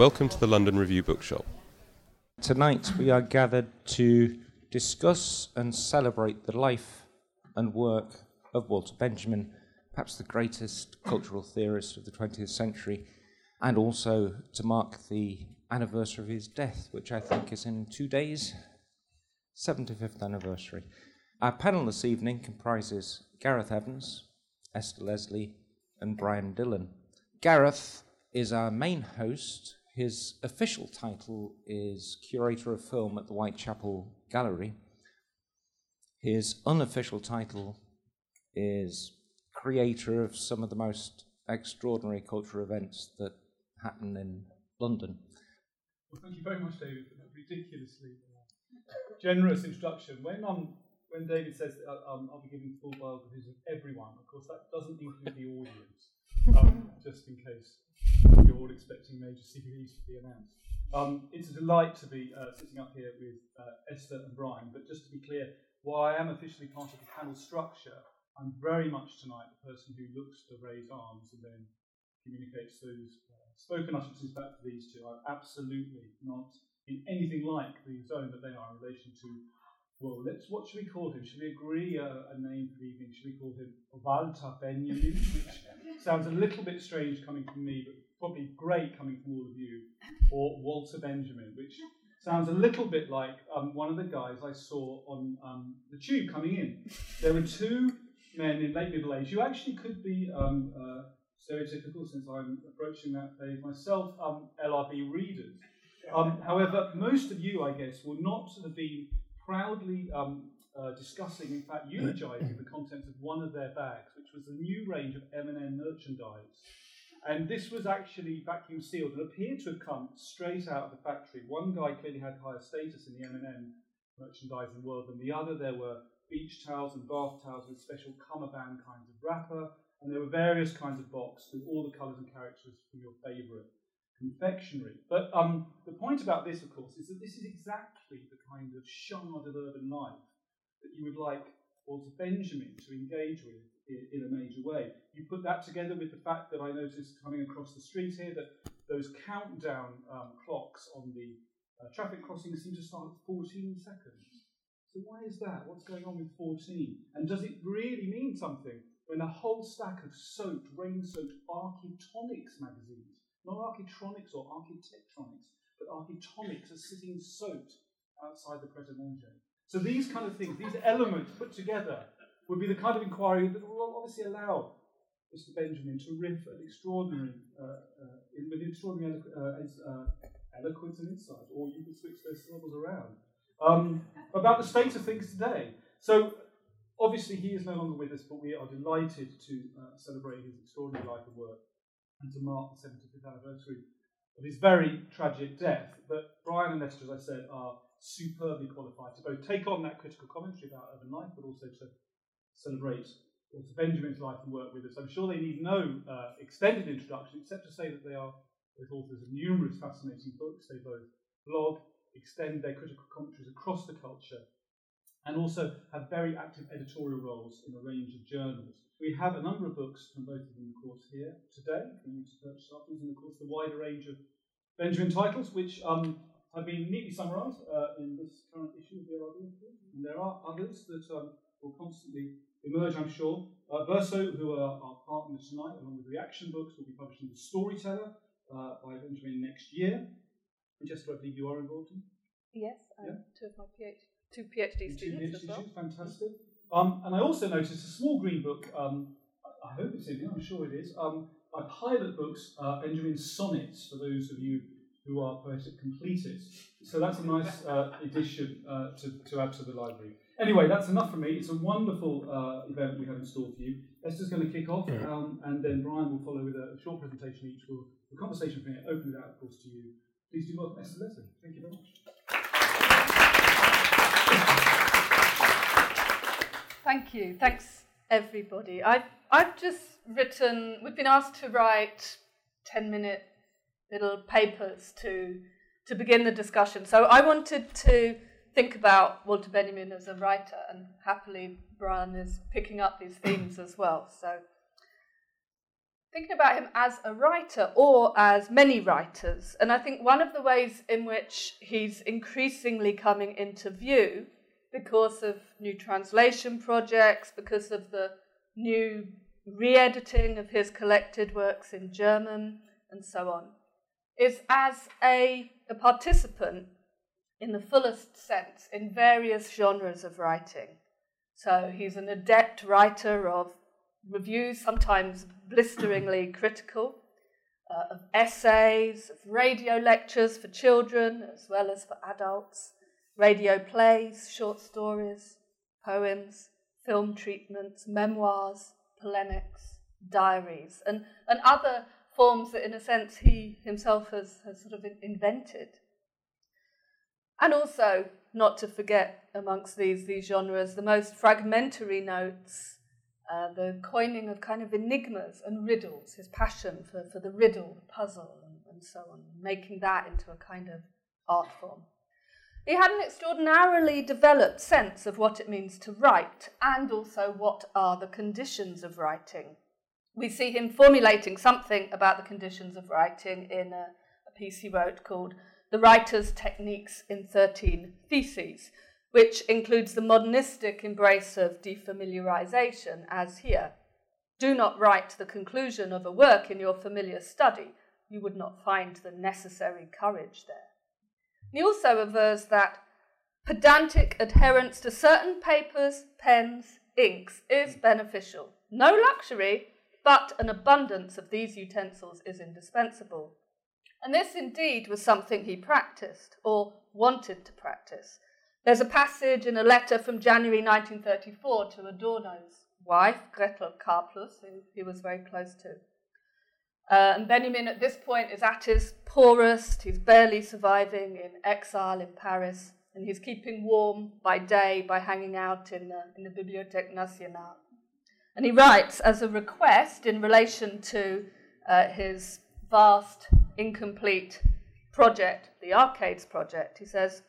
Welcome to the London Review Bookshop. Tonight we are gathered to discuss and celebrate the life and work of Walter Benjamin, perhaps the greatest cultural theorist of the 20th century, and also to mark the anniversary of his death, which I think is in two days, 75th anniversary. Our panel this evening comprises Gareth Evans, Esther Leslie, and Brian Dillon. Gareth is our main host. His official title is Curator of Film at the Whitechapel Gallery. His unofficial title is Creator of some of the most extraordinary cultural events that happen in London. Well, thank you very much, David, for that ridiculously uh, generous introduction. When um, when David says that, um, I'll be giving full biographies of everyone, of course, that doesn't include the audience, um, just in case you're all expecting major series to be announced. Um, it's a delight to be uh, sitting up here with uh, Esther and Brian, but just to be clear, while I am officially part of the panel structure, I'm very much tonight the person who looks to raise arms and then communicates those uh, spoken utterances back to these two. I'm absolutely not in anything like the zone that they are in relation to. Well, let's. What should we call him? Should we agree a, a name for the evening? Should we call him Walter Benjamin, which sounds a little bit strange coming from me, but probably great coming from all of you, or Walter Benjamin, which sounds a little bit like um, one of the guys I saw on um, the tube coming in. There were two men in late middle age who actually could be um, uh, stereotypical since I'm approaching that phase myself, um, LRB readers. Um, however, most of you, I guess, will not have been proudly um, uh, discussing, in fact, eulogizing the contents of one of their bags, which was a new range of M&M merchandise and this was actually vacuum sealed and appeared to have come straight out of the factory. One guy clearly had higher status in the M&M merchandising world than the other. There were beach towels and bath towels with special cummerbund kinds of wrapper, and there were various kinds of box with all the colours and characters from your favourite confectionery. But um, the point about this, of course, is that this is exactly the kind of shard of urban life that you would like Walter Benjamin to engage with in, a major way. You put that together with the fact that I noticed coming across the street here that those countdown um, clocks on the uh, traffic crossings seem to start at 14 seconds. So why is that? What's going on with 14? And does it really mean something when a whole stack of soaked, rain-soaked Architectonics magazines, not Architronics or Architectronics, but Architectonics are sitting soaked outside the Pret-a-Manger? So these kind of things, these elements put together, would be the kind of inquiry that will obviously allow Mr. Benjamin to riff an extraordinary, uh, uh, with extraordinary uh, uh, eloquence and insight, or you could switch those syllables around, um, about the state of things today. So, obviously, he is no longer with us, but we are delighted to uh, celebrate his extraordinary life and work and to mark the 75th anniversary of his very tragic death. But Brian and Esther, as I said, are superbly qualified to both take on that critical commentary about urban life, but also to celebrate Walter Benjamin's life and work with us. I'm sure they need no uh, extended introduction, except to say that they are both authors of numerous fascinating books. They both blog, extend their critical commentaries across the culture, and also have very active editorial roles in a range of journals. We have a number of books from both of them, of course, here today for you to purchase afterwards, and of course the wider range of Benjamin titles, which um, have been neatly summarised uh, in this current issue of the LRB, and there are others that um, will constantly emerge, I'm sure. Uh, Verso, who are our partner tonight, along with Reaktion Books, will be publishing The Storyteller uh, by Benjamin next year. And Jessica, I believe you are involved in. Yes, yeah. two of my PhD, two PhD students PhD as well. Fantastic. Um, and I also noticed a small green book. Um, I hope it's in here. I'm sure it is. Um, my pilot books, uh, Benjamin's Sonnets, for those of you who are poetic completists. So that's a nice uh, addition uh, to, to add to the library. Anyway, that's enough for me. It's a wonderful uh, event we have in store for you. Esther's going to kick off, um, and then Brian will follow with a short presentation each. We'll, the conversation from here, open it out, of course, to you. Please do welcome Esther Leslie. Thank you very much. Thank you. Thanks, everybody. I've, I've just written, we've been asked to write 10 minute little papers to, to begin the discussion. So I wanted to think about Walter Benjamin as a writer, and happily, Brian is picking up these themes as well. So, thinking about him as a writer or as many writers, and I think one of the ways in which he's increasingly coming into view because of new translation projects, because of the new re editing of his collected works in German, and so on, is as a, a participant in the fullest sense in various genres of writing. So he's an adept writer of reviews, sometimes blisteringly critical, uh, of essays, of radio lectures for children as well as for adults, radio plays, short stories, poems, film treatments, memoirs, polemics, diaries, and, and other forms that, in a sense, he himself has, has sort of invented. And also, not to forget amongst these, these genres, the most fragmentary notes, uh, the coining of kind of enigmas and riddles, his passion for, for the riddle, the puzzle, and, and so on, making that into a kind of art form. He had an extraordinarily developed sense of what it means to write and also what are the conditions of writing. We see him formulating something about the conditions of writing in a, a piece he wrote called the writer's techniques in 13 theses, which includes the modernistic embrace of defamiliarization, as here. Do not write the conclusion of a work in your familiar study. You would not find the necessary courage there. He also avers that pedantic adherence to certain papers, pens, inks is beneficial. No luxury, but an abundance of these utensils is indispensable. And this indeed was something he practiced or wanted to practice. There's a passage in a letter from January 1934 to Adorno's wife, Gretel Karplus, who he was very close to. Uh, and Benjamin at this point is at his poorest. He's barely surviving in exile in Paris, and he's keeping warm by day by hanging out in the, in the Bibliothèque Nationale. And he writes as a request in relation to uh, his vast incomplete project, the Arcades project. He says,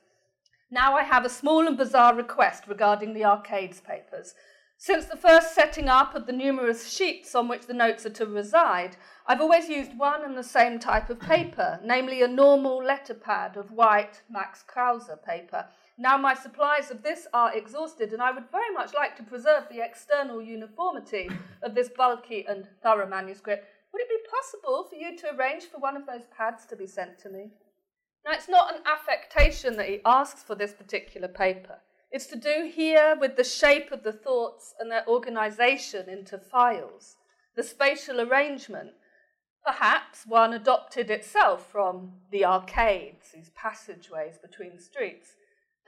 Now I have a small and bizarre request regarding the Arcades papers. Since the first setting up of the numerous sheets on which the notes are to reside, I've always used one and the same type of paper, namely a normal letter pad of white Max Krause paper. Now my supplies of this are exhausted, and I would very much like to preserve the external uniformity of this bulky and thorough manuscript would it be possible for you to arrange for one of those pads to be sent to me? Now, it's not an affectation that he asks for this particular paper. It's to do here with the shape of the thoughts and their organization into files, the spatial arrangement. Perhaps one adopted itself from the arcades, these passageways between streets.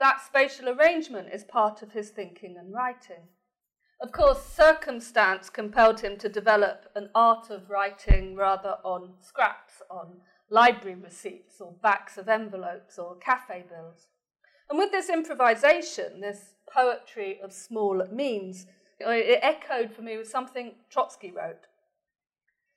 That spatial arrangement is part of his thinking and writing. Of course, circumstance compelled him to develop an art of writing rather on scraps, on library receipts, or backs of envelopes, or cafe bills. And with this improvisation, this poetry of small means, it echoed for me with something Trotsky wrote.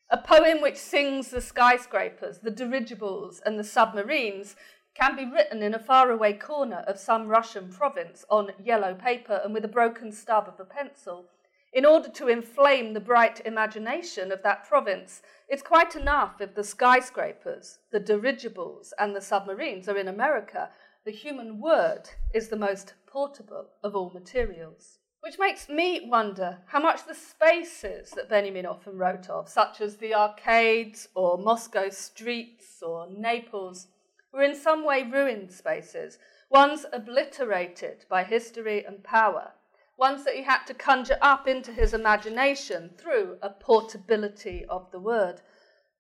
A poem which sings the skyscrapers, the dirigibles, and the submarines can be written in a faraway corner of some Russian province on yellow paper and with a broken stub of a pencil. In order to inflame the bright imagination of that province, it's quite enough if the skyscrapers, the dirigibles, and the submarines are in America. The human word is the most portable of all materials. Which makes me wonder how much the spaces that Benjamin often wrote of, such as the arcades or Moscow streets or Naples, were in some way ruined spaces, ones obliterated by history and power, ones that he had to conjure up into his imagination through a portability of the word,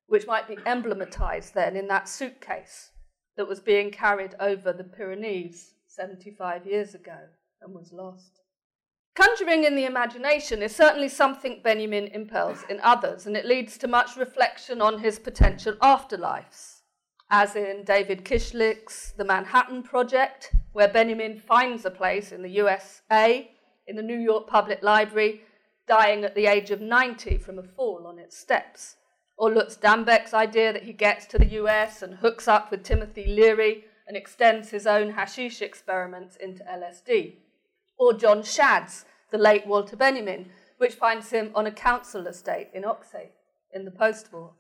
which might be emblematized then in that suitcase that was being carried over the Pyrenees 75 years ago. and was lost. Conjuring in the imagination is certainly something Benjamin impels in others, and it leads to much reflection on his potential afterlives, as in David Kishik's The Manhattan Project, where Benjamin finds a place in the USA, in the New York Public Library, dying at the age of 90 from a fall on its steps. Or Lutz Dammbeck's idea that he gets to the US and hooks up with Timothy Leary and extends his own hashish experiments into LSD or John Schad's The Late Walter Benjamin, which finds him on a council estate in Oxhey in the post war.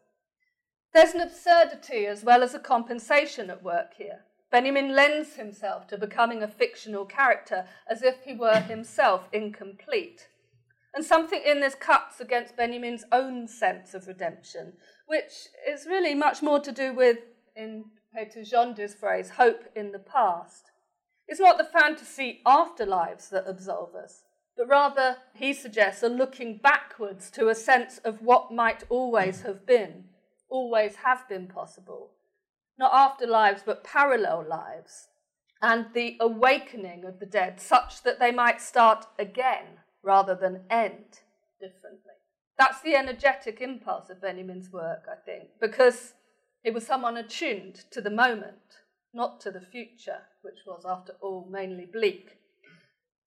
There's an absurdity as well as a compensation at work here. Benjamin lends himself to becoming a fictional character as if he were himself incomplete. And something in this cuts against Benjamin's own sense of redemption, which is really much more to do with, in Peter Szondi's phrase, hope in the past. It's not the fantasy afterlives that absolve us, but rather, he suggests, a looking backwards to a sense of what might always have been, always have been possible. Not afterlives, but parallel lives, and the awakening of the dead, such that they might start again rather than end differently. That's the energetic impulse of Benjamin's work, I think, because he was someone attuned to the moment not to the future, which was, after all, mainly bleak.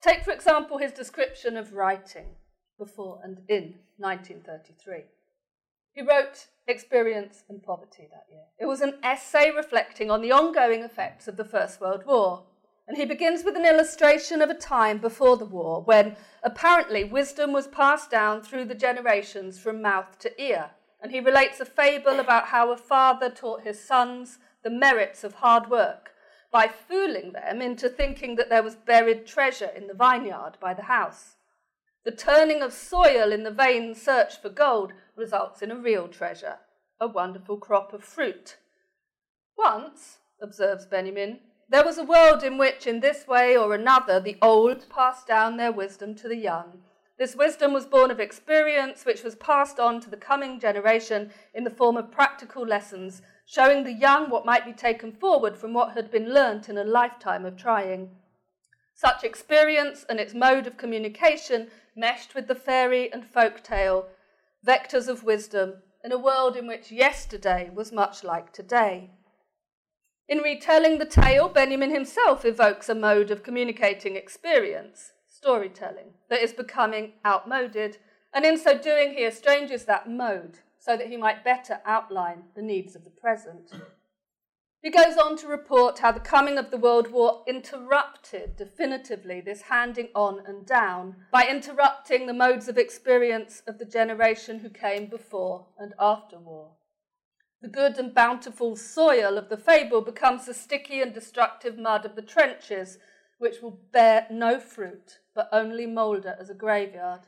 Take, for example, his description of writing before and in 1933. He wrote Experience and Poverty that year. It was an essay reflecting on the ongoing effects of the First World War. And he begins with an illustration of a time before the war when apparently wisdom was passed down through the generations from mouth to ear. And he relates a fable about how a father taught his sons the merits of hard work by fooling them into thinking that there was buried treasure in the vineyard by the house. The turning of soil in the vain search for gold results in a real treasure, a wonderful crop of fruit. Once, observes Benjamin, there was a world in which, in this way or another, the old passed down their wisdom to the young. This wisdom was born of experience, which was passed on to the coming generation in the form of practical lessons showing the young what might be taken forward from what had been learnt in a lifetime of trying. Such experience and its mode of communication meshed with the fairy and folk tale, vectors of wisdom, in a world in which yesterday was much like today. In retelling the tale, Benjamin himself evokes a mode of communicating experience, storytelling, that is becoming outmoded, and in so doing, he estranges that mode so that he might better outline the needs of the present. He goes on to report how the coming of the World War interrupted definitively this handing on and down by interrupting the modes of experience of the generation who came before and after war. The good and bountiful soil of the fable becomes the sticky and destructive mud of the trenches, which will bear no fruit but only moulder as a graveyard.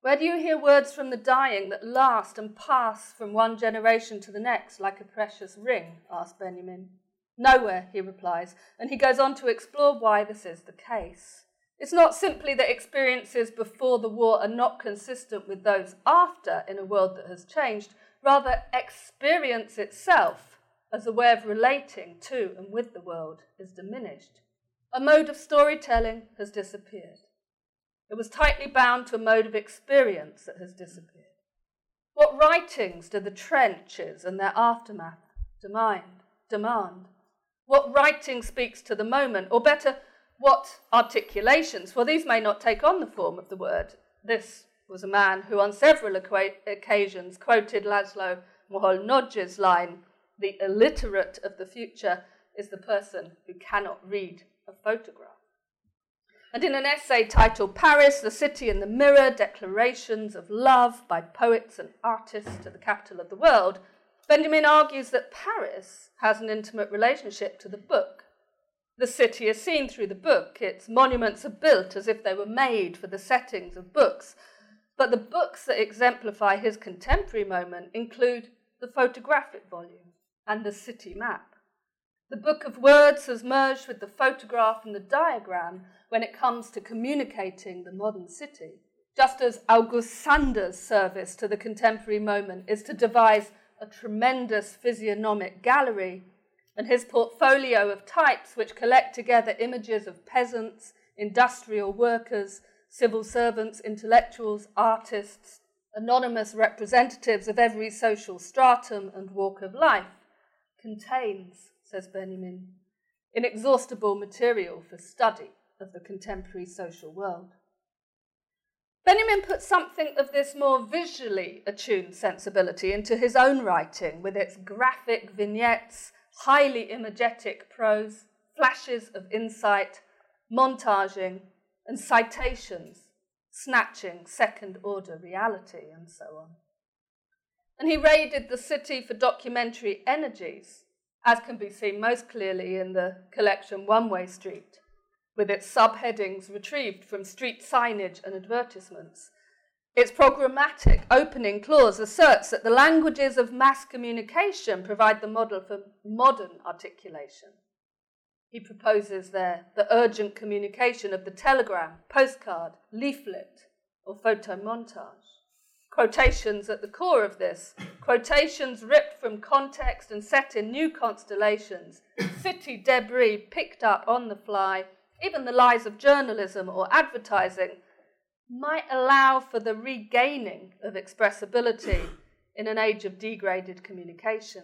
Where do you hear words from the dying that last and pass from one generation to the next like a precious ring? asked Benjamin. Nowhere, he replies, and he goes on to explore why this is the case. It's not simply that experiences before the war are not consistent with those after in a world that has changed, rather, experience itself as a way of relating to and with the world is diminished. A mode of storytelling has disappeared. It was tightly bound to a mode of experience that has disappeared. What writings do the trenches and their aftermath demand? demand? What writing speaks to the moment? Or better, what articulations? For these may not take on the form of the word. This was a man who, on several occasions, quoted Laszlo Moholy-Nagy's line The illiterate of the future is the person who cannot read a photograph. And in an essay titled Paris, the City in the Mirror Declarations of Love by Poets and Artists to the Capital of the World, Benjamin argues that Paris has an intimate relationship to the book. The city is seen through the book, its monuments are built as if they were made for the settings of books. But the books that exemplify his contemporary moment include the photographic volume and the city map. The book of words has merged with the photograph and the diagram when it comes to communicating the modern city. Just as August Sander's service to the contemporary moment is to devise a tremendous physiognomic gallery, and his portfolio of types which collect together images of peasants, industrial workers, civil servants, intellectuals, artists, anonymous representatives of every social stratum and walk of life, contains, says Benjamin, inexhaustible material for study of the contemporary social world. Benjamin put something of this more visually attuned sensibility into his own writing, with its graphic vignettes, highly imagetic prose, flashes of insight, montaging, and citations, snatching second order reality, and so on. And he raided the city for documentary energies, as can be seen most clearly in the collection One Way Street, with its subheadings retrieved from street signage and advertisements. Its programmatic opening clause asserts that the languages of mass communication provide the model for modern articulation. He proposes there the urgent communication of the telegram, postcard, leaflet, or photo montage. Quotations at the core of this, quotations ripped from context and set in new constellations, city debris picked up on the fly, even the lies of journalism or advertising, might allow for the regaining of expressibility in an age of degraded communication.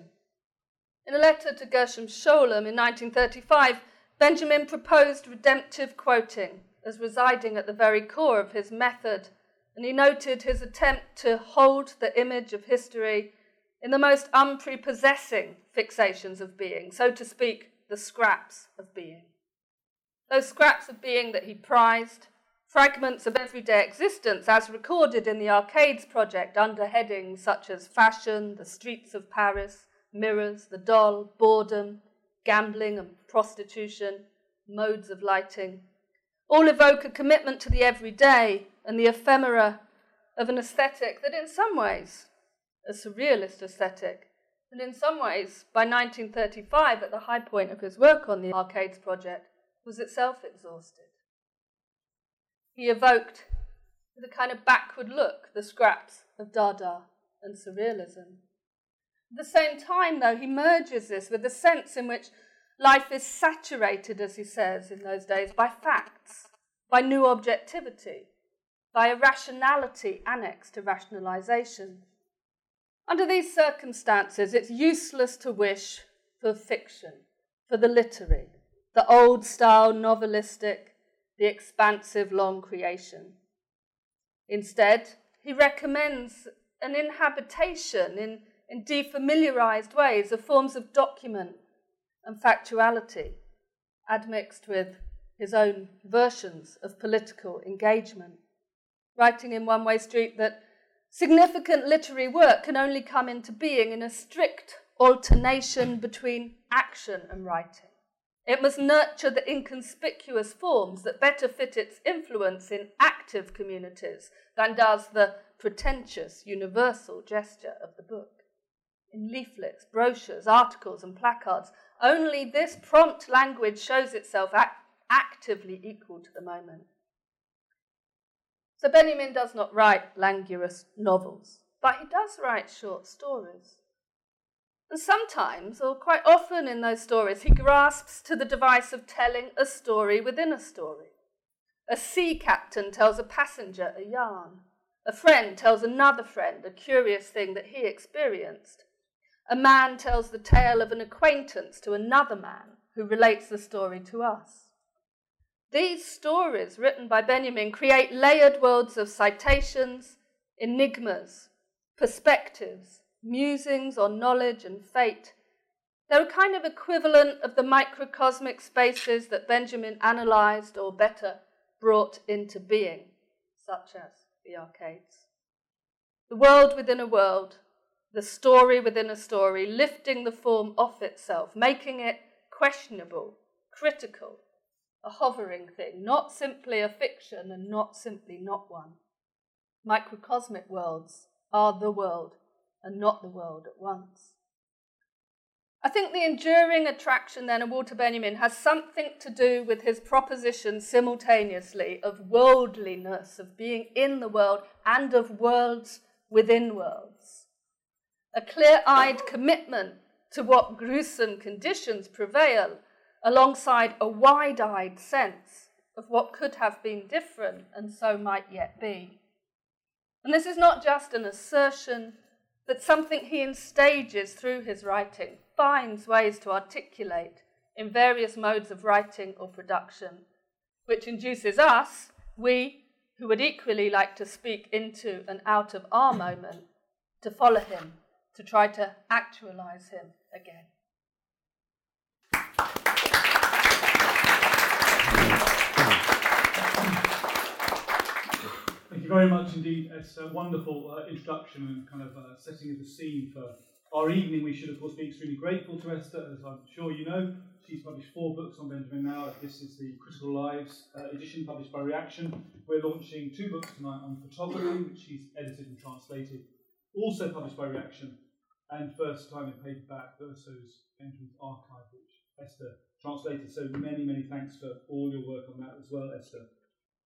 In a letter to Gershom Scholem in 1935, Benjamin proposed redemptive quoting as residing at the very core of his method, and he noted his attempt to hold the image of history in the most unprepossessing fixations of being, so to speak, the scraps of being. Those scraps of being that he prized, fragments of everyday existence as recorded in the Arcades project under headings such as fashion, the streets of Paris, mirrors, the doll, boredom, gambling and prostitution, modes of lighting, all evoke a commitment to the everyday and the ephemera of an aesthetic that, in some ways, a surrealist aesthetic, and in some ways, by 1935, at the high point of his work on the Arcades project, was itself exhausted. He evoked, with a kind of backward look, the scraps of Dada and surrealism. At the same time, though, he merges this with the sense in which life is saturated, as he says in those days, by facts, by new objectivity, by a rationality annexed to rationalization. Under these circumstances, it's useless to wish for fiction, for the literary, the old style novelistic, the expansive long creation. Instead, he recommends an inhabitation in, in defamiliarized ways of forms of document and factuality, admixed with his own versions of political engagement, writing in One Way Street that significant literary work can only come into being in a strict alternation between action and writing. It must nurture the inconspicuous forms that better fit its influence in active communities than does the pretentious universal gesture of the book. In leaflets, brochures, articles, and placards, only this prompt language shows itself act- actively equal to the moment. So Benjamin does not write languorous novels, but he does write short stories. And sometimes, or quite often in those stories, he grasps to the device of telling a story within a story. A sea captain tells a passenger a yarn. A friend tells another friend a curious thing that he experienced. A man tells the tale of an acquaintance to another man who relates the story to us. These stories, written by Benjamin, create layered worlds of citations, enigmas, perspectives, musings on knowledge and fate. They're a kind of equivalent of the microcosmic spaces that Benjamin analysed or better brought into being, such as the arcades. The world within a world, the story within a story, lifting the form off itself, making it questionable, critical, a hovering thing, not simply a fiction and not simply not one. Microcosmic worlds are the world and not the world at once. I think the enduring attraction then of Walter Benjamin has something to do with his proposition simultaneously of worldliness, of being in the world, and of worlds within worlds. A clear eyed commitment to what gruesome conditions prevail, alongside a wide eyed sense of what could have been different and so might yet be. And this is not just an assertion, but something he in stages through his writing finds ways to articulate in various modes of writing or production, which induces us, we who would equally like to speak into and out of our moment, to follow him, to try to actualize him again. Thank you very much indeed. It's a wonderful uh, introduction and kind of uh, setting of the scene for our evening. We should, of course, be extremely grateful to Esther, as I'm sure you know. She's published four books on Benjamin now. This is the Critical Lives uh, edition published by Reaktion. We're launching two books tonight on photography, which she's edited and translated, also published by Reaktion, and first time in paperback, Verso's Benjamin's Archive, which Esther translated. So many, many thanks for all your work on that as well, Esther.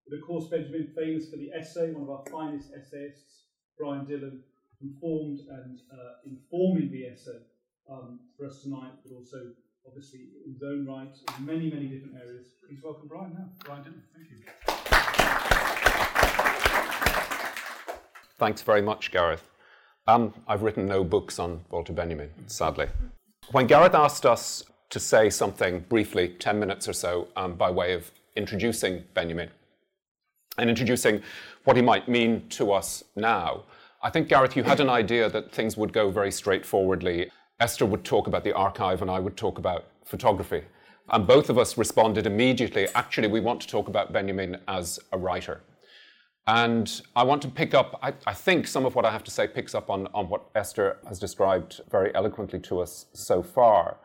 But of course, Benjamin, famous for the essay, one of our finest essayists, Brian Dillon, informed and uh, informing the essay um, for us tonight, but also obviously in his own right in many, many different areas. Please welcome Brian now. Brian Dillon, thank you. Thanks very much, Gareth. Um, I've written no books on Walter Benjamin, sadly. When Gareth asked us to say something briefly, 10 minutes or so, um, by way of introducing Benjamin, and introducing what he might mean to us now. I think, Gareth, you had an idea that things would go very straightforwardly. Esther would talk about the archive, and I would talk about photography. And both of us responded immediately actually, we want to talk about Benjamin as a writer. And I want to pick up, I, I, think some of what I have to say picks up on, on what Esther has described very eloquently to us so far.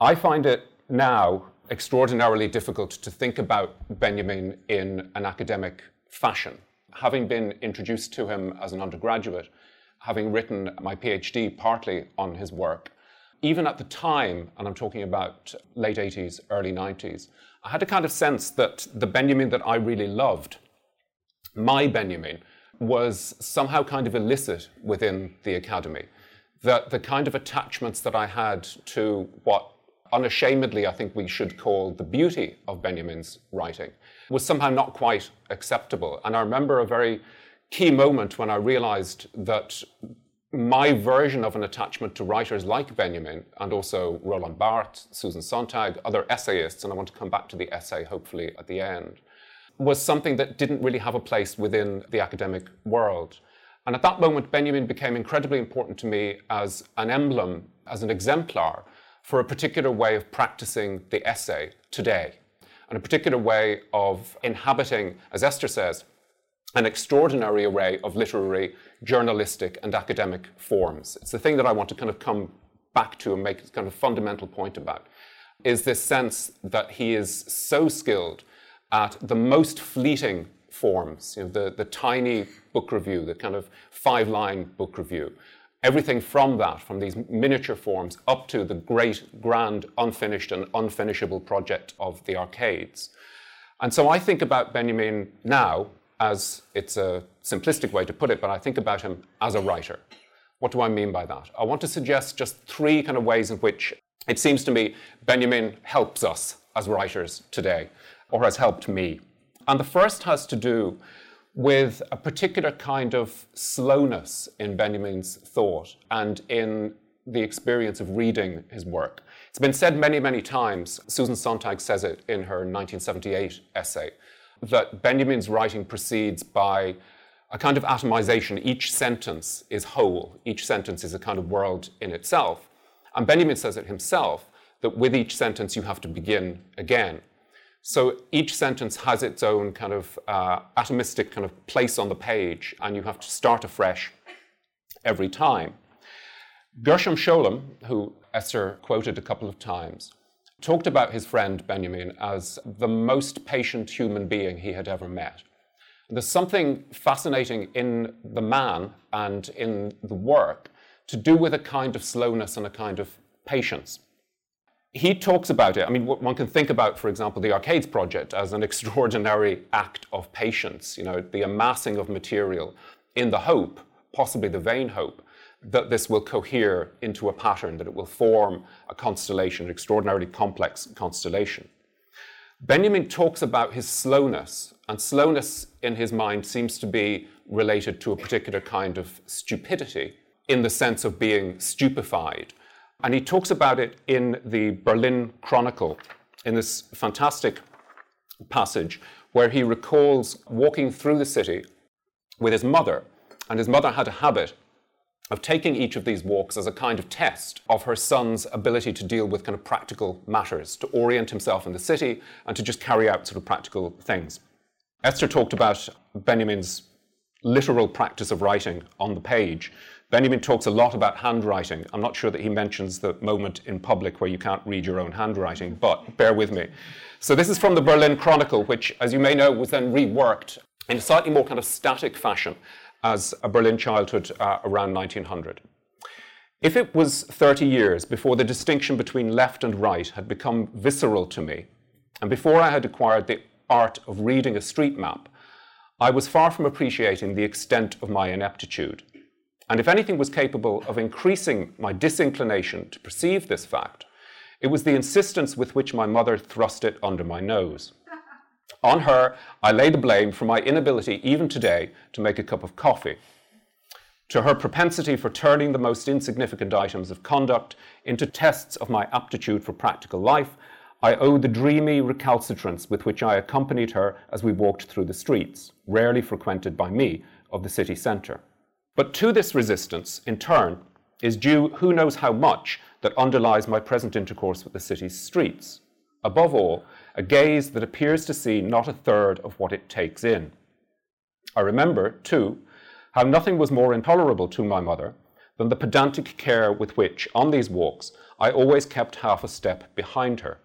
I find it now extraordinarily difficult to think about Benjamin in an academic fashion. Having been introduced to him as an undergraduate, having written my PhD partly on his work, even at the time, and I'm talking about late 80s, early 90s, I had a kind of sense that the Benjamin that I really loved, my Benjamin, was somehow kind of illicit within the academy. That the kind of attachments that I had to what unashamedly, I think we should call the beauty of Benjamin's writing, was somehow not quite acceptable. And I remember a very key moment when I realized that my version of an attachment to writers like Benjamin and also Roland Barthes, Susan Sontag, other essayists, and I want to come back to the essay hopefully at the end, was something that didn't really have a place within the academic world. And at that moment, Benjamin became incredibly important to me as an emblem, as an exemplar for a particular way of practicing the essay today, and a particular way of inhabiting, as Esther says, an extraordinary array of literary, journalistic, and academic forms. It's the thing that I want to kind of come back to and make kind of fundamental point about, is this sense that he is so skilled at the most fleeting forms, you know, the, the tiny book review, the kind of five-line book review, everything from that, from these miniature forms, up to the great, grand, unfinished, and unfinishable project of the arcades. And so I think about Benjamin now as it's a simplistic way to put it, but I think about him as a writer. What do I mean by that? I want to suggest just three kind of ways in which it seems to me Benjamin helps us as writers today, or has helped me. And the first has to do with a particular kind of slowness in Benjamin's thought and in the experience of reading his work. It's been said many, many times, Susan Sontag says it in her 1978 essay, that Benjamin's writing proceeds by a kind of atomization. Each sentence is whole, each sentence is a kind of world in itself. And Benjamin says it himself that with each sentence you have to begin again. So each sentence has its own kind of uh, atomistic kind of place on the page, and you have to start afresh every time. Gershom Scholem, who Esther quoted a couple of times, talked about his friend Benjamin as the most patient human being he had ever met. There's something fascinating in the man and in the work to do with a kind of slowness and a kind of patience he talks about it. I mean, one can think about, for example, the Arcades project as an extraordinary act of patience, you know, the amassing of material in the hope, possibly the vain hope, that this will cohere into a pattern, that it will form a constellation, an extraordinarily complex constellation. Benjamin talks about his slowness, and slowness in his mind seems to be related to a particular kind of stupidity in the sense of being stupefied. And he talks about it in the Berlin Chronicle in this fantastic passage where he recalls walking through the city with his mother. And his mother had a habit of taking each of these walks as a kind of test of her son's ability to deal with kind of practical matters, to orient himself in the city and to just carry out sort of practical things. Esther talked about Benjamin's literal practice of writing on the page. Benjamin talks a lot about handwriting. I'm not sure that he mentions the moment in public where you can't read your own handwriting, but bear with me. So, this is from the Berlin Chronicle, which, as you may know, was then reworked in a slightly more kind of static fashion as a Berlin childhood uh, around 1900. If it was 30 years before the distinction between left and right had become visceral to me, and before I had acquired the art of reading a street map, I was far from appreciating the extent of my ineptitude. And if anything was capable of increasing my disinclination to perceive this fact, it was the insistence with which my mother thrust it under my nose. On her, I lay the blame for my inability, even today, to make a cup of coffee. To her propensity for turning the most insignificant items of conduct into tests of my aptitude for practical life, I owe the dreamy recalcitrance with which I accompanied her as we walked through the streets, rarely frequented by me, of the city centre. But to this resistance, in turn, is due who knows how much that underlies my present intercourse with the city's streets. Above all, a gaze that appears to see not a third of what it takes in. I remember, too, how nothing was more intolerable to my mother than the pedantic care with which, on these walks, I always kept half a step behind her.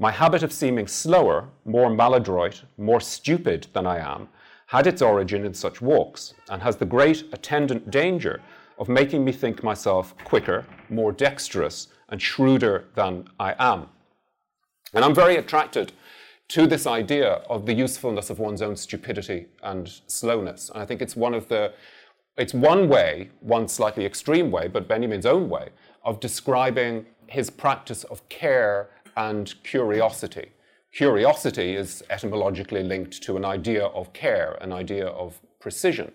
My habit of seeming slower, more maladroit, more stupid than I am, had its origin in such walks, and has the great attendant danger of making me think myself quicker, more dexterous, and shrewder than I am. And I'm very attracted to this idea of the usefulness of one's own stupidity and slowness. And I think it's one of the it's one way, one slightly extreme way, but Benjamin's own way, of describing his practice of care and curiosity. Curiosity is etymologically linked to an idea of care, an idea of precision.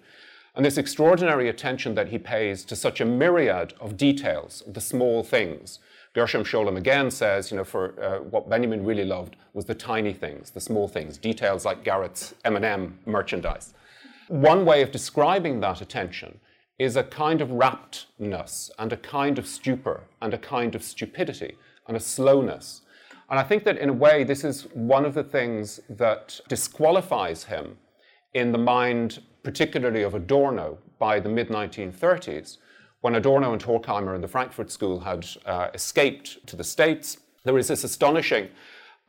And this extraordinary attention that he pays to such a myriad of details, the small things. Gershom Scholem again says, you know, for uh, what Benjamin really loved was the tiny things, the small things, details like Gareth's M&M merchandise. One way of describing that attention is a kind of raptness and a kind of stupor and a kind of stupidity and a slowness and I think that in a way, this is one of the things that disqualifies him in the mind, particularly of Adorno, by the mid 1930s, when Adorno and Horkheimer and the Frankfurt School had uh, escaped to the States. There is this astonishing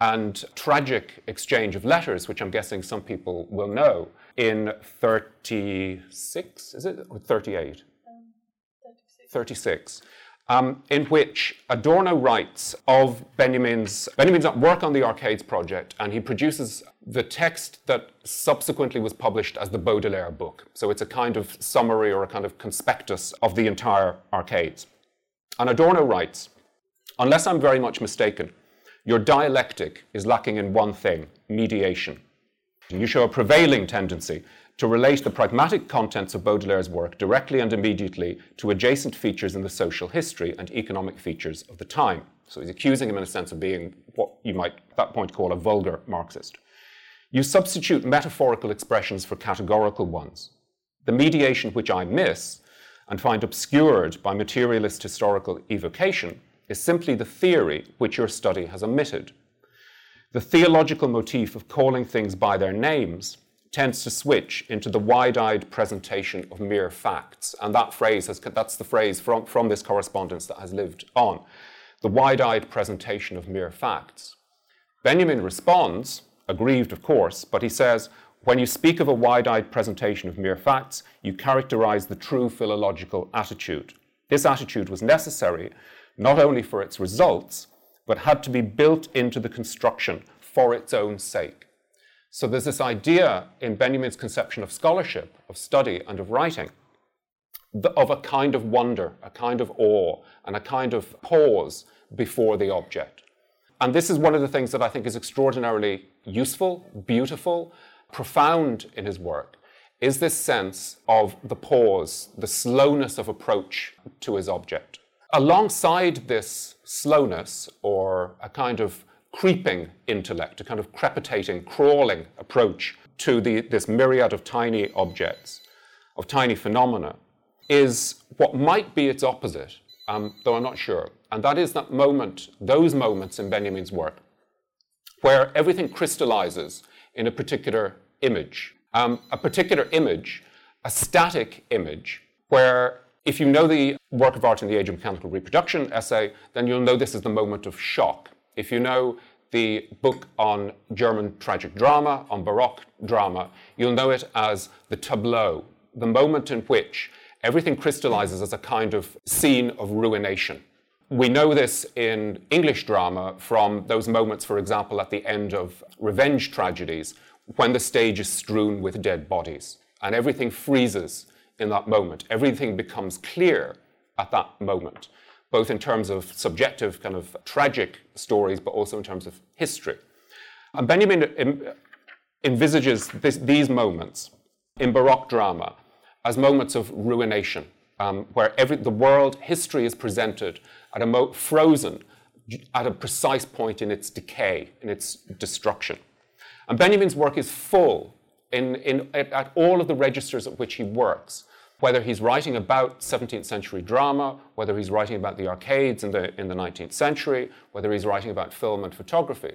and tragic exchange of letters, which I'm guessing some people will know, in 36, is it? Or 38? Um, 36. 36 um, in which Adorno writes of Benjamin's, Benjamin's work on the Arcades project, and he produces the text that subsequently was published as the Baudelaire book. So it's a kind of summary or a kind of conspectus of the entire Arcades. And Adorno writes, unless I'm very much mistaken, your dialectic is lacking in one thing mediation. You show a prevailing tendency to relate the pragmatic contents of Baudelaire's work directly and immediately to adjacent features in the social history and economic features of the time. So he's accusing him, in a sense, of being what you might at that point call a vulgar Marxist. You substitute metaphorical expressions for categorical ones. The mediation which I miss and find obscured by materialist historical evocation is simply the theory which your study has omitted. The theological motif of calling things by their names tends to switch into the wide-eyed presentation of mere facts. And that phrase has, that's the phrase from, from this correspondence that has lived on. The wide-eyed presentation of mere facts. Benjamin responds, aggrieved of course, but he says, when you speak of a wide-eyed presentation of mere facts, you characterize the true philological attitude. This attitude was necessary not only for its results, but had to be built into the construction for its own sake. So there's this idea in Benjamin's conception of scholarship, of study, and of writing, of a kind of wonder, a kind of awe, and a kind of pause before the object. And this is one of the things that I think is extraordinarily useful, beautiful, profound in his work, is this sense of the pause, the slowness of approach to his object. Alongside this slowness, or a kind of creeping intellect, a kind of crepitating, crawling approach to the, this myriad of tiny objects, of tiny phenomena, is what might be its opposite, um, though I'm not sure. And that is that moment, those moments in Benjamin's work, where everything crystallizes in a particular image. Um, a particular image, a static image, where if you know the work of art in the age of mechanical reproduction essay, then you'll know this is the moment of shock. If you know the book on German tragic drama, on Baroque drama, you'll know it as the tableau, the moment in which everything crystallizes as a kind of scene of ruination. We know this in English drama from those moments, for example, at the end of revenge tragedies, when the stage is strewn with dead bodies and everything freezes in that moment. Everything becomes clear at that moment, both in terms of subjective, kind of tragic stories, but also in terms of history. And Benjamin envisages this, these moments in Baroque drama as moments of ruination, um, where every, the world, history is presented at a mo- frozen at a precise point in its decay, in its destruction. And Benjamin's work is full in, in, at, at all of the registers at which he works, whether he's writing about 17th century drama, whether he's writing about the arcades in the, in the 19th century, whether he's writing about film and photography.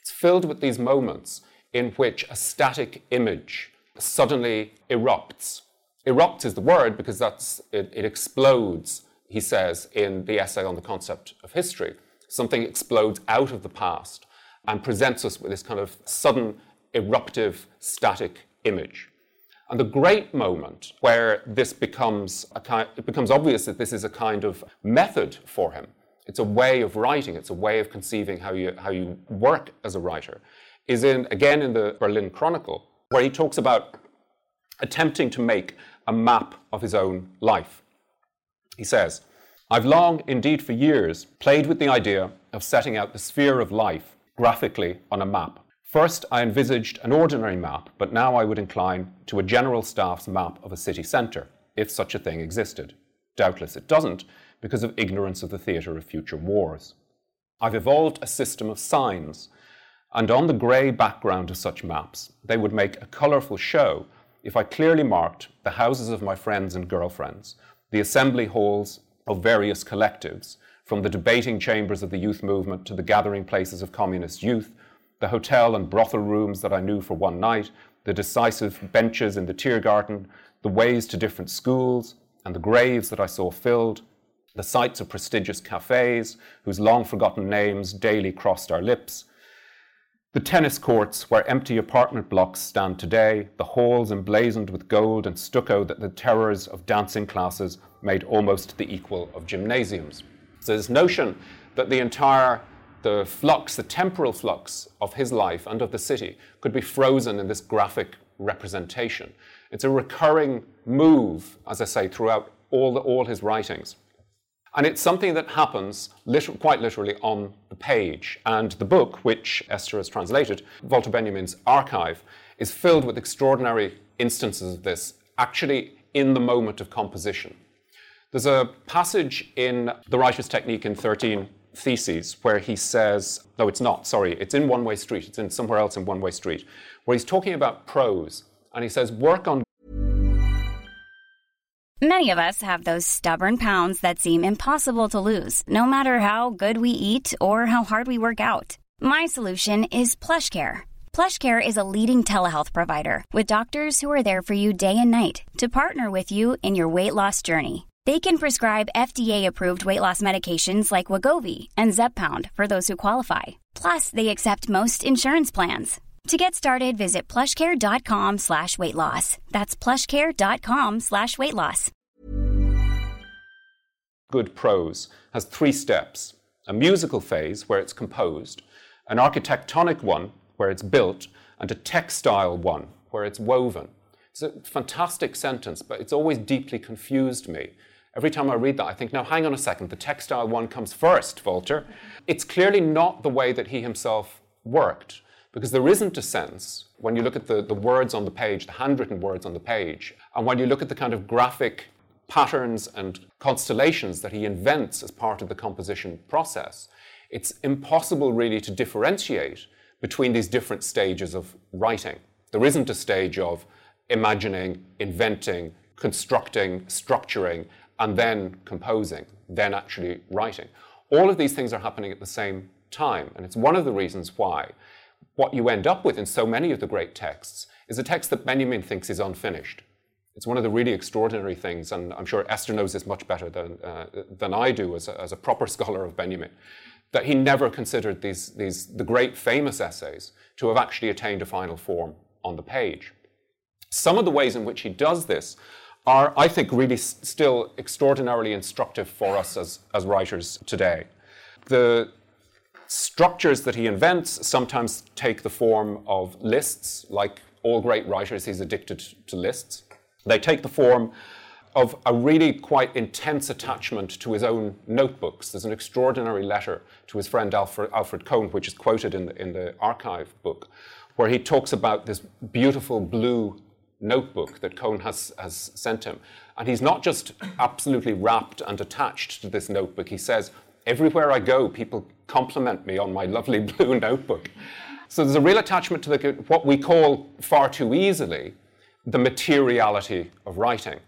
It's filled with these moments in which a static image suddenly erupts. Erupts is the word because that's, it, it explodes, he says in the essay on the concept of history. Something explodes out of the past and presents us with this kind of sudden, eruptive, static image. And the great moment where this becomes, a it becomes obvious that this is a kind of method for him, it's a way of writing, it's a way of conceiving how you, how you work as a writer, is in, again, in the Berlin Chronicle, where he talks about attempting to make a map of his own life. He says, I've long, indeed for years, played with the idea of setting out the sphere of life graphically on a map. First, I envisaged an ordinary map, but now I would incline to a general staff's map of a city centre, if such a thing existed. Doubtless it doesn't, because of ignorance of the theatre of future wars. I've evolved a system of signs, and on the grey background of such maps, they would make a colourful show if I clearly marked the houses of my friends and girlfriends, the assembly halls of various collectives, from the debating chambers of the youth movement to the gathering places of communist youth, the hotel and brothel rooms that I knew for one night, the decisive benches in the Tiergarten, the ways to different schools, and the graves that I saw filled, the sites of prestigious cafes whose long forgotten names daily crossed our lips, the tennis courts where empty apartment blocks stand today, the halls emblazoned with gold and stucco that the terrors of dancing classes made almost the equal of gymnasiums. So this notion that the entire the flux, the temporal flux of his life and of the city could be frozen in this graphic representation. It's a recurring move, as I say, throughout all, the, all his writings. And it's something that happens liter- quite literally on the page. And the book, which Esther has translated, Walter Benjamin's Archive, is filled with extraordinary instances of this, actually in the moment of composition. There's a passage in The Writer's Technique in 13 Theses where he says, no, it's not, sorry, it's in One Way Street, it's in somewhere else in One Way Street, where he's talking about prose. And he says, work on. Many of us have those stubborn pounds that seem impossible to lose, no matter how good we eat or how hard we work out. My solution is PlushCare. PlushCare is a leading telehealth provider with doctors who are there for you day and night to partner with you in your weight loss journey. They can prescribe FDA-approved weight loss medications like Wegovy and Zepbound for those who qualify. Plus, they accept most insurance plans. To get started, visit plushcare.com slash weight loss. That's plushcare.com slash weight loss. Good prose has three steps. A musical phase where it's composed, an architectonic one where it's built, and a textile one where it's woven. It's a fantastic sentence, but it's always deeply confused me Every time I read that, I think, now hang on a second, the textile one comes first, Walter. It's clearly not the way that he himself worked, because there isn't a sense, when you look at the, the words on the page, the handwritten words on the page, and when you look at the kind of graphic patterns and constellations that he invents as part of the composition process, it's impossible really to differentiate between these different stages of writing. There isn't a stage of imagining, inventing, constructing, structuring, and then composing, then actually writing. All of these things are happening at the same time, and it's one of the reasons why what you end up with in so many of the great texts is a text that Benjamin thinks is unfinished. It's one of the really extraordinary things, and I'm sure Esther knows this much better than, uh, than I do as a, as a proper scholar of Benjamin, that he never considered these, these, the great famous essays to have actually attained a final form on the page. Some of the ways in which he does this are, I think, really s- still extraordinarily instructive for us as, as writers today. The structures that he invents sometimes take the form of lists, like all great writers, he's addicted to lists. They take the form of a really quite intense attachment to his own notebooks. There's an extraordinary letter to his friend Alfred, Alfred Cohn, which is quoted in the, in the archive book, where he talks about this beautiful blue notebook that Cohn has, has sent him. And he's not just absolutely wrapped and attached to this notebook. He says, Everywhere I go, people compliment me on my lovely blue notebook. So there's a real attachment to the, what we call far too easily the materiality of writing.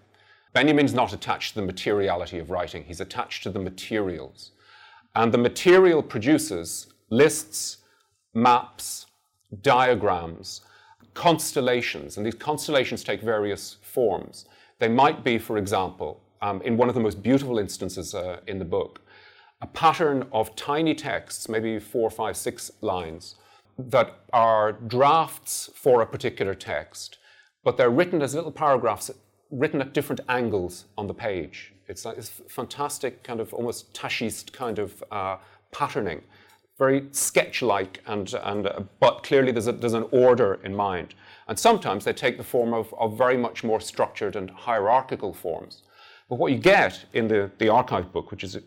Benjamin's not attached to the materiality of writing, he's attached to the materials. And the material produces lists, maps, diagrams, constellations, and these constellations take various forms. They might be, for example, um, in one of the most beautiful instances uh, in the book, a pattern of tiny texts, maybe four, five, six lines, that are drafts for a particular text, but they're written as little paragraphs written at different angles on the page. It's like this fantastic kind of almost tachist kind of uh, patterning, very sketch-like, and, and uh, but clearly there's, a, there's an order in mind. And sometimes they take the form of, of very much more structured and hierarchical forms. But what you get in the, the archive book, which is an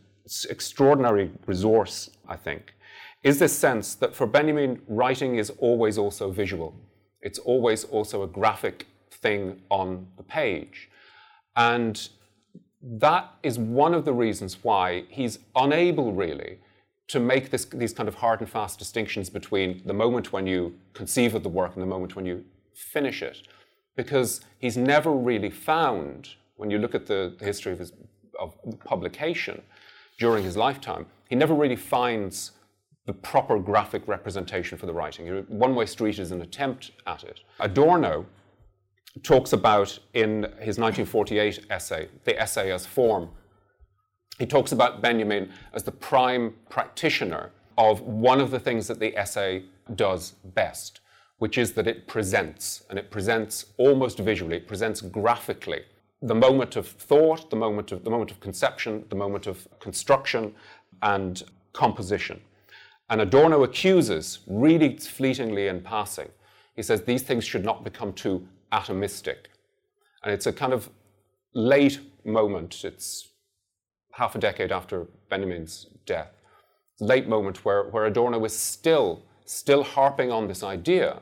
extraordinary resource, I think, is this sense that for Benjamin, writing is always also visual. It's always also a graphic thing on the page. And that is one of the reasons why he's unable really to make this, these kind of hard and fast distinctions between the moment when you conceive of the work and the moment when you finish it. Because he's never really found, when you look at the, history of his of publication during his lifetime, he never really finds the proper graphic representation for the writing. One Way Street is an attempt at it. Adorno talks about in his 1948 essay, the essay as form, he talks about Benjamin as the prime practitioner of one of the things that the essay does best, which is that it presents, and it presents almost visually, it presents graphically the moment of thought, the moment of, the moment of conception, the moment of construction and composition. And Adorno accuses, really fleetingly in passing, he says these things should not become too atomistic. And it's a kind of late moment, it's half a decade after Benjamin's death, late moment where, where Adorno was still, still harping on this idea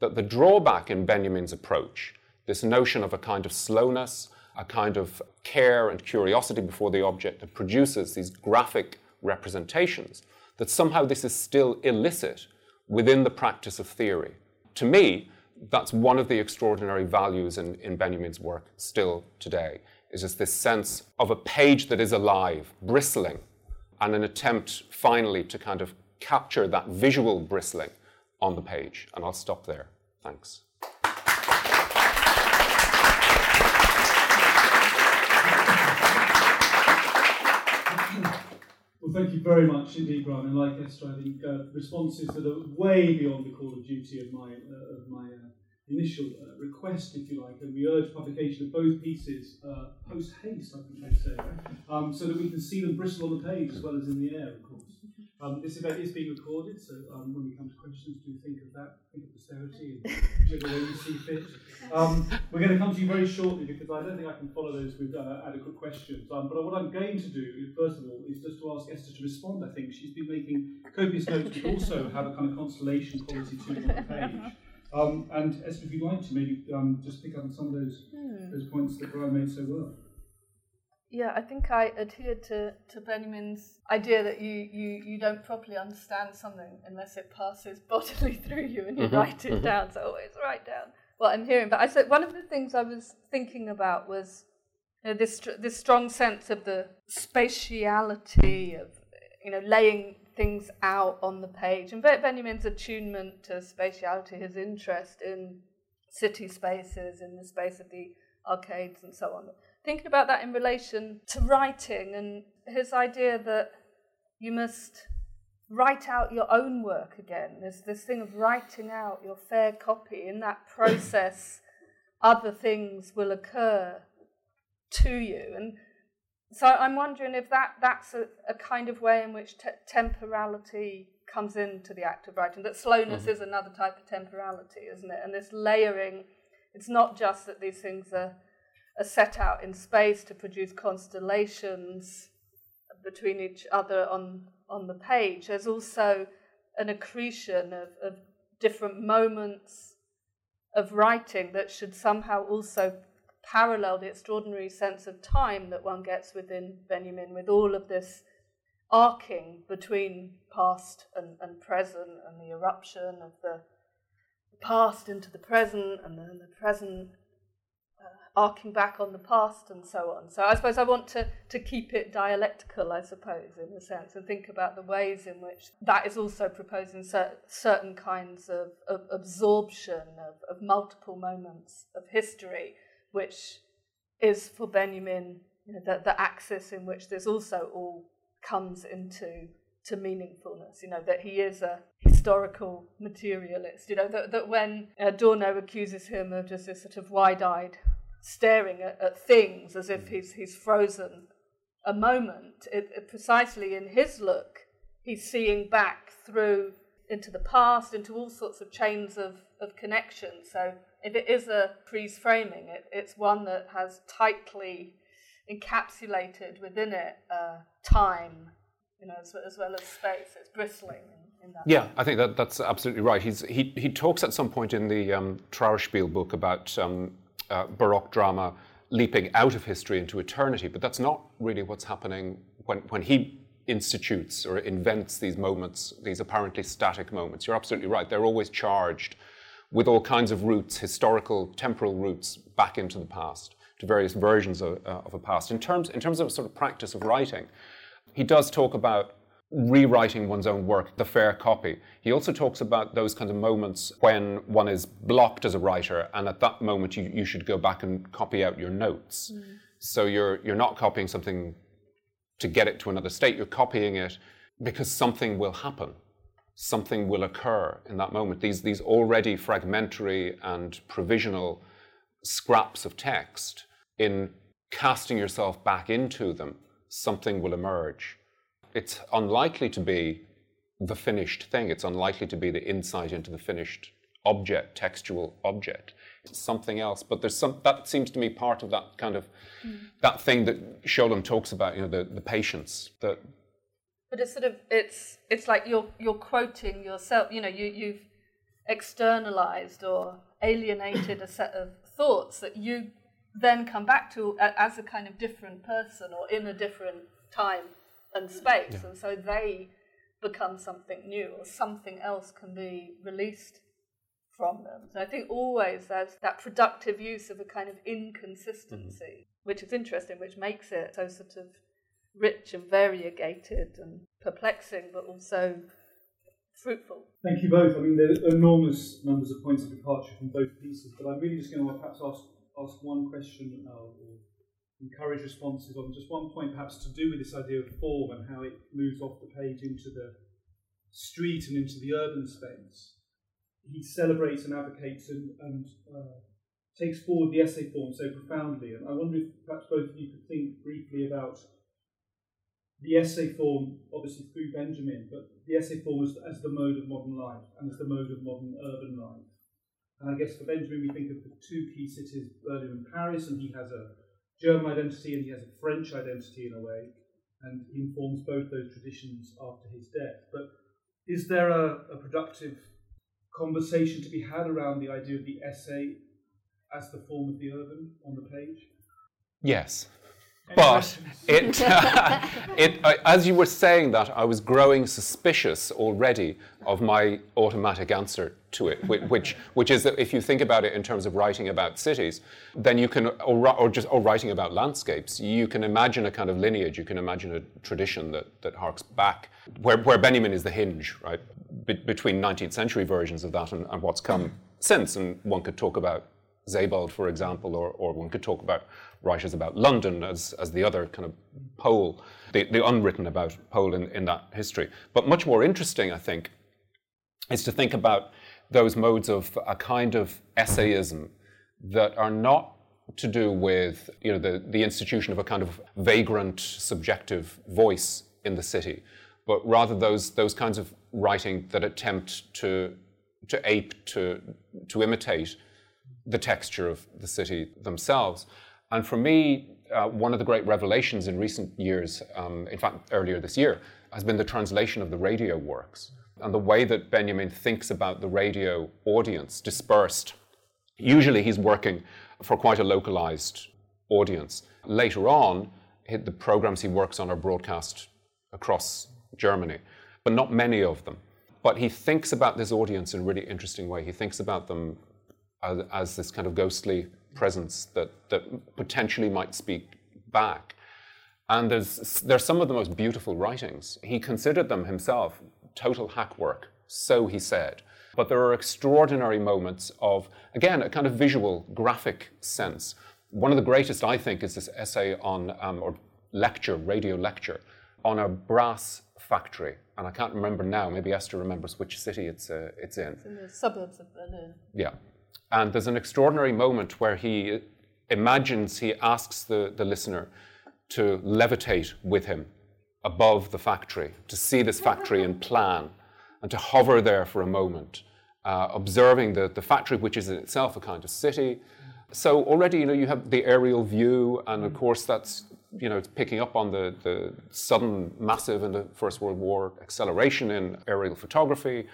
that the drawback in Benjamin's approach, this notion of a kind of slowness, a kind of care and curiosity before the object that produces these graphic representations, that somehow this is still illicit within the practice of theory. To me, that's one of the extraordinary values in, in Benjamin's work still today, is just this sense of a page that is alive, bristling, and an attempt finally to kind of capture that visual bristling on the page. And I'll stop there. Thanks. Well, thank you very much indeed, Brian. And like Esther, I think uh, responses that are way beyond the call of duty of my uh, of my uh, initial uh, request, if you like, and we urge publication of both pieces uh, post haste, I think they say, um, so that we can see them bristle on the page as well as in the air, of course. Um, this event is being recorded, so um, when we come to questions, do think of that, think of posterity, and whichever way you see fit. Um, we're going to come to you very shortly because I don't think I can follow those with uh, adequate questions. Um, but what I'm going to do, first of all, is just to ask Esther to respond. I think she's been making copious notes, but also have a kind of constellation quality to the page. Um, and Esther, if you'd like to, maybe um, just pick up on some of those hmm. those points that Brian made so well. Yeah, I think I adhere to, to Benjamin's idea that you, you, you don't properly understand something unless it passes bodily through you and you mm-hmm, write it mm-hmm. down. So always write down what I'm hearing. But I said one of the things I was thinking about was you know, this this strong sense of the spatiality of you know laying things out on the page and Benjamin's attunement to spatiality, his interest in city spaces, in the space of the arcades and so on thinking about that in relation to writing and his idea that you must write out your own work again. There's this thing of writing out your fair copy. In that process, other things will occur to you. And so I'm wondering if that, that's a, a kind of way in which te- temporality comes into the act of writing, that slowness mm-hmm. is another type of temporality, isn't it? And this layering, it's not just that these things are are set out in space to produce constellations between each other on, on the page. There's also an accretion of, of different moments of writing that should somehow also parallel the extraordinary sense of time that one gets within Benjamin, with all of this arcing between past and, and present, and the eruption of the past into the present, and then the present uh, arcing back on the past and so on. So I suppose I want to, to keep it dialectical, I suppose, in a sense, and think about the ways in which that is also proposing cer- certain kinds of, of absorption of, of multiple moments of history, which is for Benjamin you know, the, the axis in which this also all comes into to meaningfulness. You know that he is a historical materialist. You know that that when uh, Adorno accuses him of just this sort of wide-eyed staring at, at things as if mm. he's, he's frozen a moment. It, it, precisely in his look, he's seeing back through into the past, into all sorts of chains of, of connection. So if it is a freeze framing, it, it's one that has tightly encapsulated within it uh, time, you know, as, as, well as space. It's bristling. In, in yeah, I think that that's absolutely right. He's, he he talks at some point in the um, Trauerspiel book about um, uh, Baroque drama leaping out of history into eternity, but that's not really what's happening when, when he institutes or invents these moments, these apparently static moments. You're absolutely right. They're always charged with all kinds of roots, historical, temporal roots back into the past, to various versions of, uh, of a past. In terms, in terms of sort of practice of writing, he does talk about rewriting one's own work, the fair copy. He also talks about those kinds of moments when one is blocked as a writer, and at that moment you, you should go back and copy out your notes. Mm. So you're you're not copying something to get it to another state. You're copying it because something will happen, something will occur in that moment. These these already fragmentary and provisional scraps of text, in casting yourself back into them, something will emerge it's unlikely to be the finished thing. It's unlikely to be the insight into the finished object, textual object. It's something else. But there's some that seems to me part of that kind of mm. that thing that Scholem talks about, you know, the, the patience that But it's sort of it's it's like you're you're quoting yourself, you know, you you've externalized or alienated a set of thoughts that you then come back to as a kind of different person or in a different time and space, yeah. and so they become something new, or something else can be released from them. So I think always there's that productive use of a kind of inconsistency, mm-hmm. which is interesting, which makes it so sort of rich and variegated and perplexing, but also fruitful. Thank you both. I mean, there are enormous numbers of points of departure from both pieces, but I'm really just going to perhaps ask ask one question uh, or encourage responses on just one point, perhaps to do with this idea of form and how it moves off the page into the street and into the urban space. He celebrates and advocates and, and uh, takes forward the essay form so profoundly. And I wonder if perhaps both of you could think briefly about the essay form, obviously through Benjamin, but the essay form as, as the mode of modern life and as the mode of modern urban life. And I guess for Benjamin, we think of the two key cities, Berlin and Paris, and he has a German identity and he has a French identity in a way, and he informs both those traditions after his death. But is there a, a productive conversation to be had around the idea of the essay as the form of the urban on the page? Yes. But it, uh, it, as you were saying that, I was growing suspicious already of my automatic answer to it, which, which is that if you think about it in terms of writing about cities, then you can, or, or just or writing about landscapes, you can imagine a kind of lineage, you can imagine a tradition that, that harks back, where, where Benjamin is the hinge, right, Be- between 19th century versions of that and, and what's come since. And one could talk about Sebald, for example, or, or one could talk about writers about London as, as the other kind of pole, the, the unwritten about pole in, in that history. But much more interesting, I think, is to think about those modes of a kind of essayism that are not to do with you know, the, the institution of a kind of vagrant subjective voice in the city, but rather those, those kinds of writing that attempt to, to ape, to, to imitate the texture of the city themselves. And for me, uh, one of the great revelations in recent years, um, in fact, earlier this year, has been the translation of the radio works and the way that Benjamin thinks about the radio audience dispersed. Usually, he's working for quite a localized audience. Later on, the programs he works on are broadcast across Germany, but not many of them. But he thinks about this audience in a really interesting way. He thinks about them as, as this kind of ghostly presence that, that potentially might speak back. And there's, there's some of the most beautiful writings. He considered them himself total hack work, so he said. But there are extraordinary moments of, again, a kind of visual, graphic sense. One of the greatest, I think, is this essay on, um, or lecture, radio lecture, on a brass factory. And I can't remember now, maybe Esther remembers which city it's, uh, it's in. It's in the suburbs of Berlin. Yeah. And there's an extraordinary moment where he imagines, he asks the, the listener to levitate with him above the factory, to see this factory in plan, and to hover there for a moment, uh, observing the, the factory, which is in itself a kind of city. So already, you know, you have the aerial view, and of course that's, you know, picking up on the, the sudden, massive in the First World War acceleration in aerial photography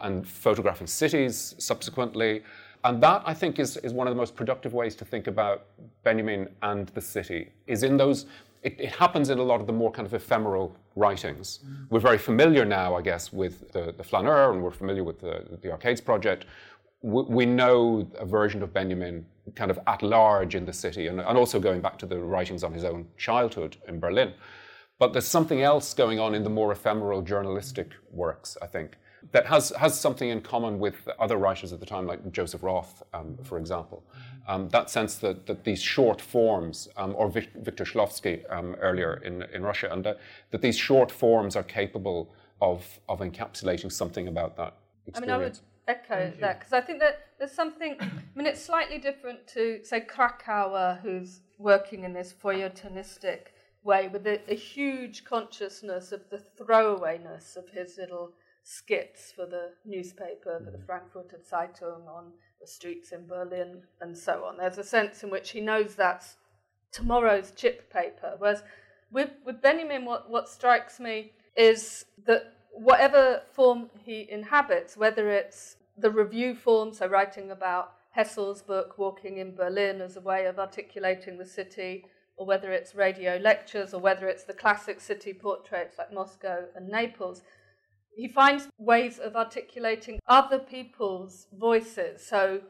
and photographing cities subsequently. And that, I think, is, is one of the most productive ways to think about Benjamin and the city, is in those, it, it happens in a lot of the more kind of ephemeral writings. Mm. We're very familiar now, I guess, with the, the flaneur, and we're familiar with the, the Arcades Project. We, we know a version of Benjamin kind of at large in the city, and, and also going back to the writings on his own childhood in Berlin. But there's something else going on in the more ephemeral journalistic works, I think that has, has something in common with other writers at the time, like Joseph Roth, um, for example. Um, that sense that, that these short forms, um, or Vic, Victor Shklovsky um, earlier in, in Russia, and that, that these short forms are capable of, of encapsulating something about that experience. I mean, I would echo that because I think that there's something, I mean, it's slightly different to, say, Kracauer, who's working in this feuilletonistic way with a, a huge consciousness of the throwawayness of his little skits for the newspaper, for the mm. Frankfurter Zeitung on the streets in Berlin and so on. There's a sense in which he knows that's tomorrow's chip paper. Whereas with, with Benjamin, what, what strikes me is that whatever form he inhabits, whether it's the review form, so writing about Hessel's book, Walking in Berlin, as a way of articulating the city, or whether it's radio lectures, or whether it's the classic city portraits like Moscow and Naples, he finds ways of articulating other people's voices. So,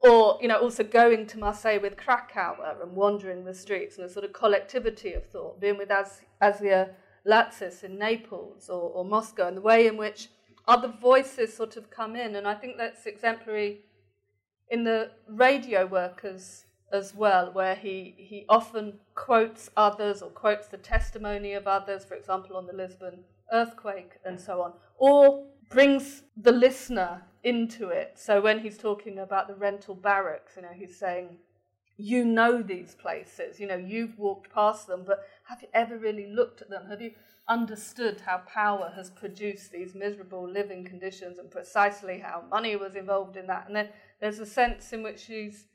or you know, also going to Marseille with Kracauer and wandering the streets and a sort of collectivity of thought, being with As- Asja Lacis in Naples or, or Moscow, and the way in which other voices sort of come in. And I think that's exemplary in the radio workers as well, where he, he often quotes others or quotes the testimony of others, for example, on the Lisbon earthquake and so on, or brings the listener into it. So when he's talking about the rental barracks, you know, he's saying, you know these places, you know, you've walked past them, but have you ever really looked at them? Have you understood how power has produced these miserable living conditions and precisely how money was involved in that? And then there's a sense in which he's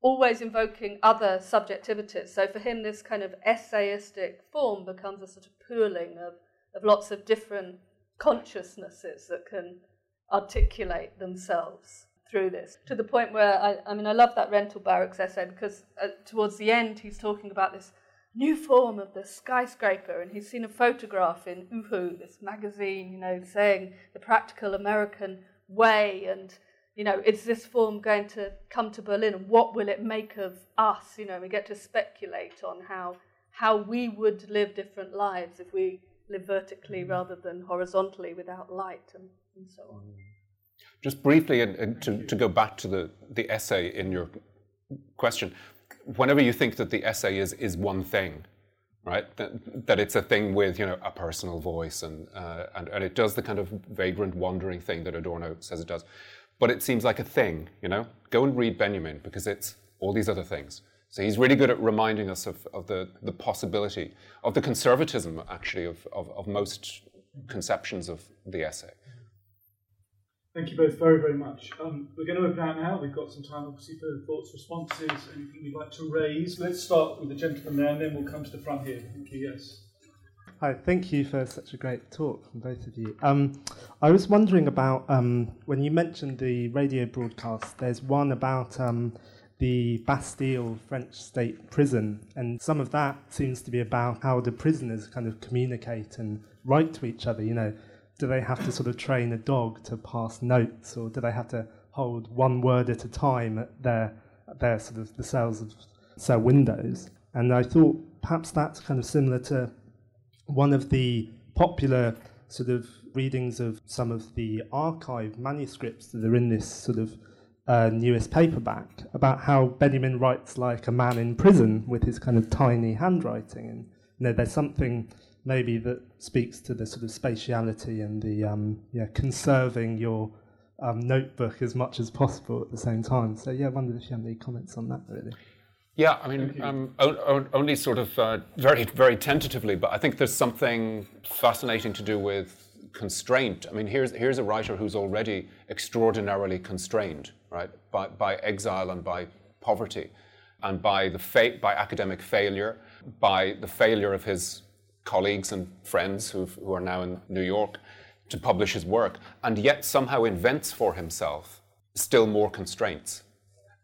always invoking other subjectivities. So for him, this kind of essayistic form becomes a sort of pooling of, of lots of different consciousnesses that can articulate themselves through this. To the point where I, I mean I love that rental barracks essay because uh, towards the end he's talking about this new form of the skyscraper and he's seen a photograph in Uhu this magazine you know saying the practical American way and you know is this form going to come to Berlin and what will it make of us? You know we get to speculate on how how we would live different lives if we live vertically rather than horizontally without light and, and so on. Just briefly, and, and to, to go back to the, the essay in your question, whenever you think that the essay is, is one thing, right, that, that it's a thing with you know, a personal voice and, uh, and, and it does the kind of vagrant wandering thing that Adorno says it does, but it seems like a thing, you know? Go and read Benjamin because it's all these other things. So he's really good at reminding us of, of the, the possibility, of the conservatism, actually, of, of, of most conceptions of the essay. Thank you both very, very much. Um, we're going to open out now. We've got some time, obviously, for thoughts, responses, anything you'd like to raise. Let's start with the gentleman there, and then we'll come to the front here. Thank you. Yes. Hi, thank you for such a great talk from both of you. Um, I was wondering about um, when you mentioned the radio broadcast, there's one about um, the Bastille French state prison, and some of that seems to be about how the prisoners kind of communicate and write to each other. You know, do they have to sort of train a dog to pass notes, or do they have to hold one word at a time at their at their sort of the cells of cell windows? And I thought perhaps that's kind of similar to one of the popular sort of readings of some of the archive manuscripts that are in this sort of uh, newest paperback about how Benjamin writes like a man in prison with his kind of tiny handwriting. And you know, there's something maybe that speaks to the sort of spatiality and the um, yeah, conserving your um, notebook as much as possible at the same time. So yeah, I wondered if you have any comments on that, really. Yeah, I mean, um, only sort of uh, very, very tentatively, but I think there's something fascinating to do with constraint. I mean, here's, here's a writer who's already extraordinarily constrained, right, by, by exile and by poverty, and by, the fa- by academic failure, by the failure of his colleagues and friends who who are now in New York to publish his work, and yet somehow invents for himself still more constraints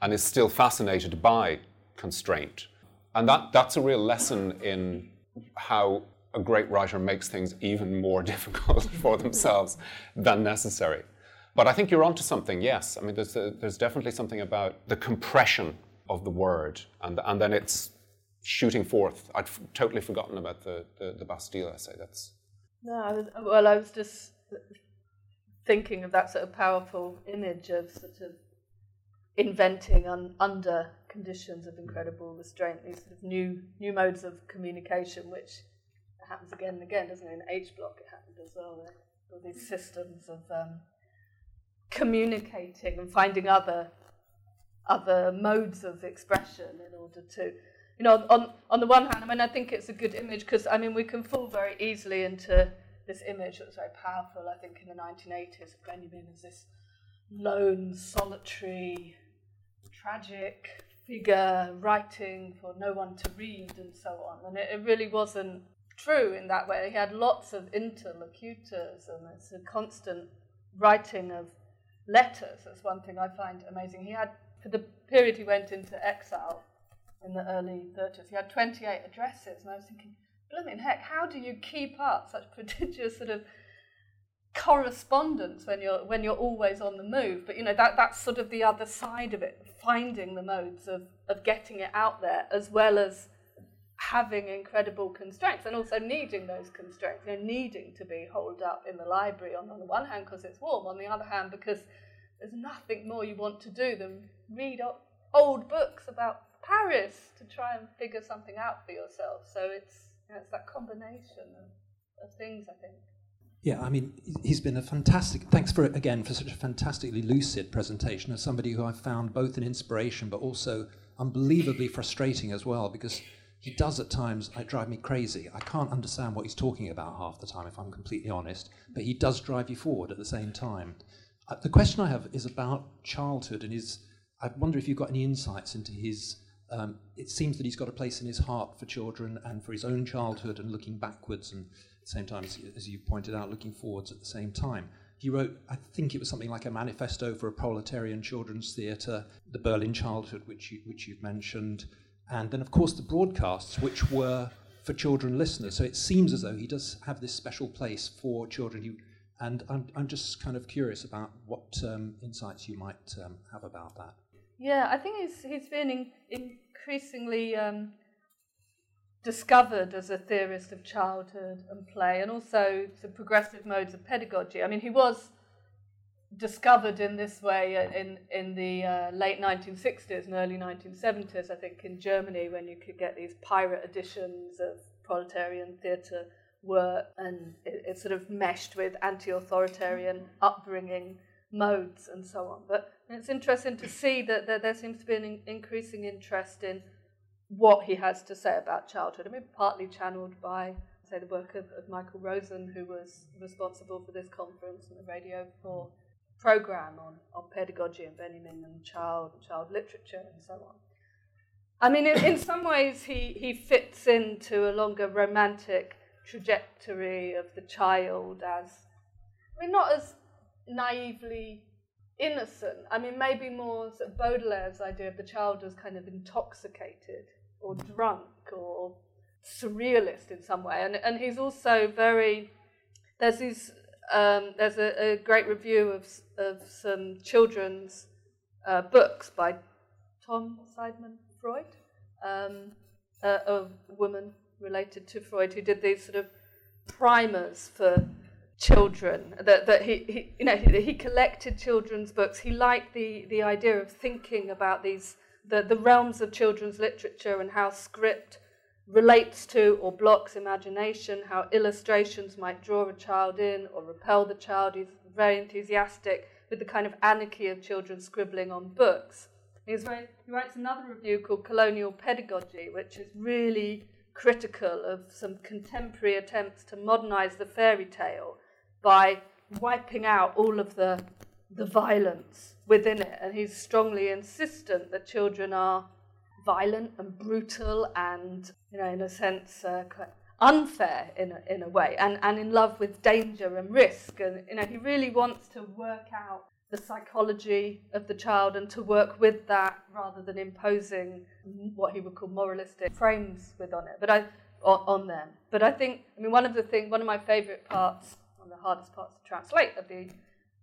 and is still fascinated by constraint. And that, that's a real lesson in how a great writer makes things even more difficult for themselves than necessary. But I think you're onto something, yes. I mean, there's, a, there's definitely something about the compression of the word, and, and then it's shooting forth. I'd f- totally forgotten about the, the, the Bastille essay. That's No, I was, well, I was just thinking of that sort of powerful image of sort of inventing un, under conditions of incredible restraint these sort of new new modes of communication, which happens again and again, doesn't it? In H block, it happened as well. Right? All these systems of um, communicating and finding other other modes of expression in order to, you know, on on the one hand, I mean, I think it's a good image because I mean we can fall very easily into this image that was very powerful. I think in the 1980s, Benjamin as this lone, solitary, tragic figure writing for no one to read and so on. And it, it really wasn't true in that way. He had lots of interlocutors and it's a constant writing of letters. That's one thing I find amazing. He had, for the period he went into exile in the early 30s, he had 28 addresses. And I was thinking, blooming heck, how do you keep up such prodigious sort of correspondence when you're when you're always on the move but you know that that's sort of the other side of it finding the modes of of getting it out there as well as having incredible constraints and also needing those constraints you know needing to be holed up in the library on, on the one hand because it's warm on the other hand because there's nothing more you want to do than read old books about Paris to try and figure something out for yourself so it's you know, it's that combination of, of things I think yeah, I mean, he's been a fantastic. Thanks for again for such a fantastically lucid presentation as somebody who I've found both an inspiration but also unbelievably frustrating as well because he does at times I drive me crazy. I can't understand what he's talking about half the time, if I'm completely honest, but he does drive you forward at the same time. Uh, the question I have is about childhood and his. I wonder if you've got any insights into his. Um, it seems that he's got a place in his heart for children and for his own childhood and looking backwards and at the same time, as, as you pointed out, looking forwards at the same time. He wrote, I think it was something like a manifesto for a proletarian children's theatre, the Berlin Childhood, which, you, which you've mentioned, and then, of course, the broadcasts, which were for children listeners. So it seems as though he does have this special place for children. And I'm, I'm just kind of curious about what um, insights you might um, have about that. Yeah, I think he's, he's been in, increasingly um, discovered as a theorist of childhood and play, and also the progressive modes of pedagogy. I mean, he was discovered in this way in in the uh, late 1960s and early 1970s, I think, in Germany, when you could get these pirate editions of proletarian theatre work, and it, it sort of meshed with anti-authoritarian upbringing modes and so on. But it's interesting to see that, that there seems to be an in- increasing interest in what he has to say about childhood. I mean, partly channeled by, say, the work of, of Michael Rosen, who was responsible for this conference and the Radio 4 program on, on pedagogy and Benjamin and child, child literature and so on. I mean, in, in some ways, he, he fits into a longer romantic trajectory of the child as, I mean, not as naively innocent. I mean, maybe more sort of Baudelaire's idea of the child as kind of intoxicated or drunk or surrealist in some way. And, and he's also very, there's these um, there's a, a, great review of, of some children's uh, books by Tom Seidman Freud, um, a, a, woman related to Freud who did these sort of primers for children. That, that he, he, you know, he, he collected children's books. He liked the, the idea of thinking about these the, the realms of children's literature and how script relates to or blocks imagination, how illustrations might draw a child in or repel the child. He's very enthusiastic with the kind of anarchy of children scribbling on books. Very, he writes another review called Colonial Pedagogy, which is really critical of some contemporary attempts to modernize the fairy tale by wiping out all of the, the violence within it. And he's strongly insistent that children are violent and brutal and, you know, in a sense, uh, unfair in a, in a way, and, and in love with danger and risk. And, you know, he really wants to work out the psychology of the child and to work with that rather than imposing what he would call moralistic frames with on it, but I on, on them. But I think, I mean, one of the thing, one of my favourite parts, one of the hardest parts to translate of the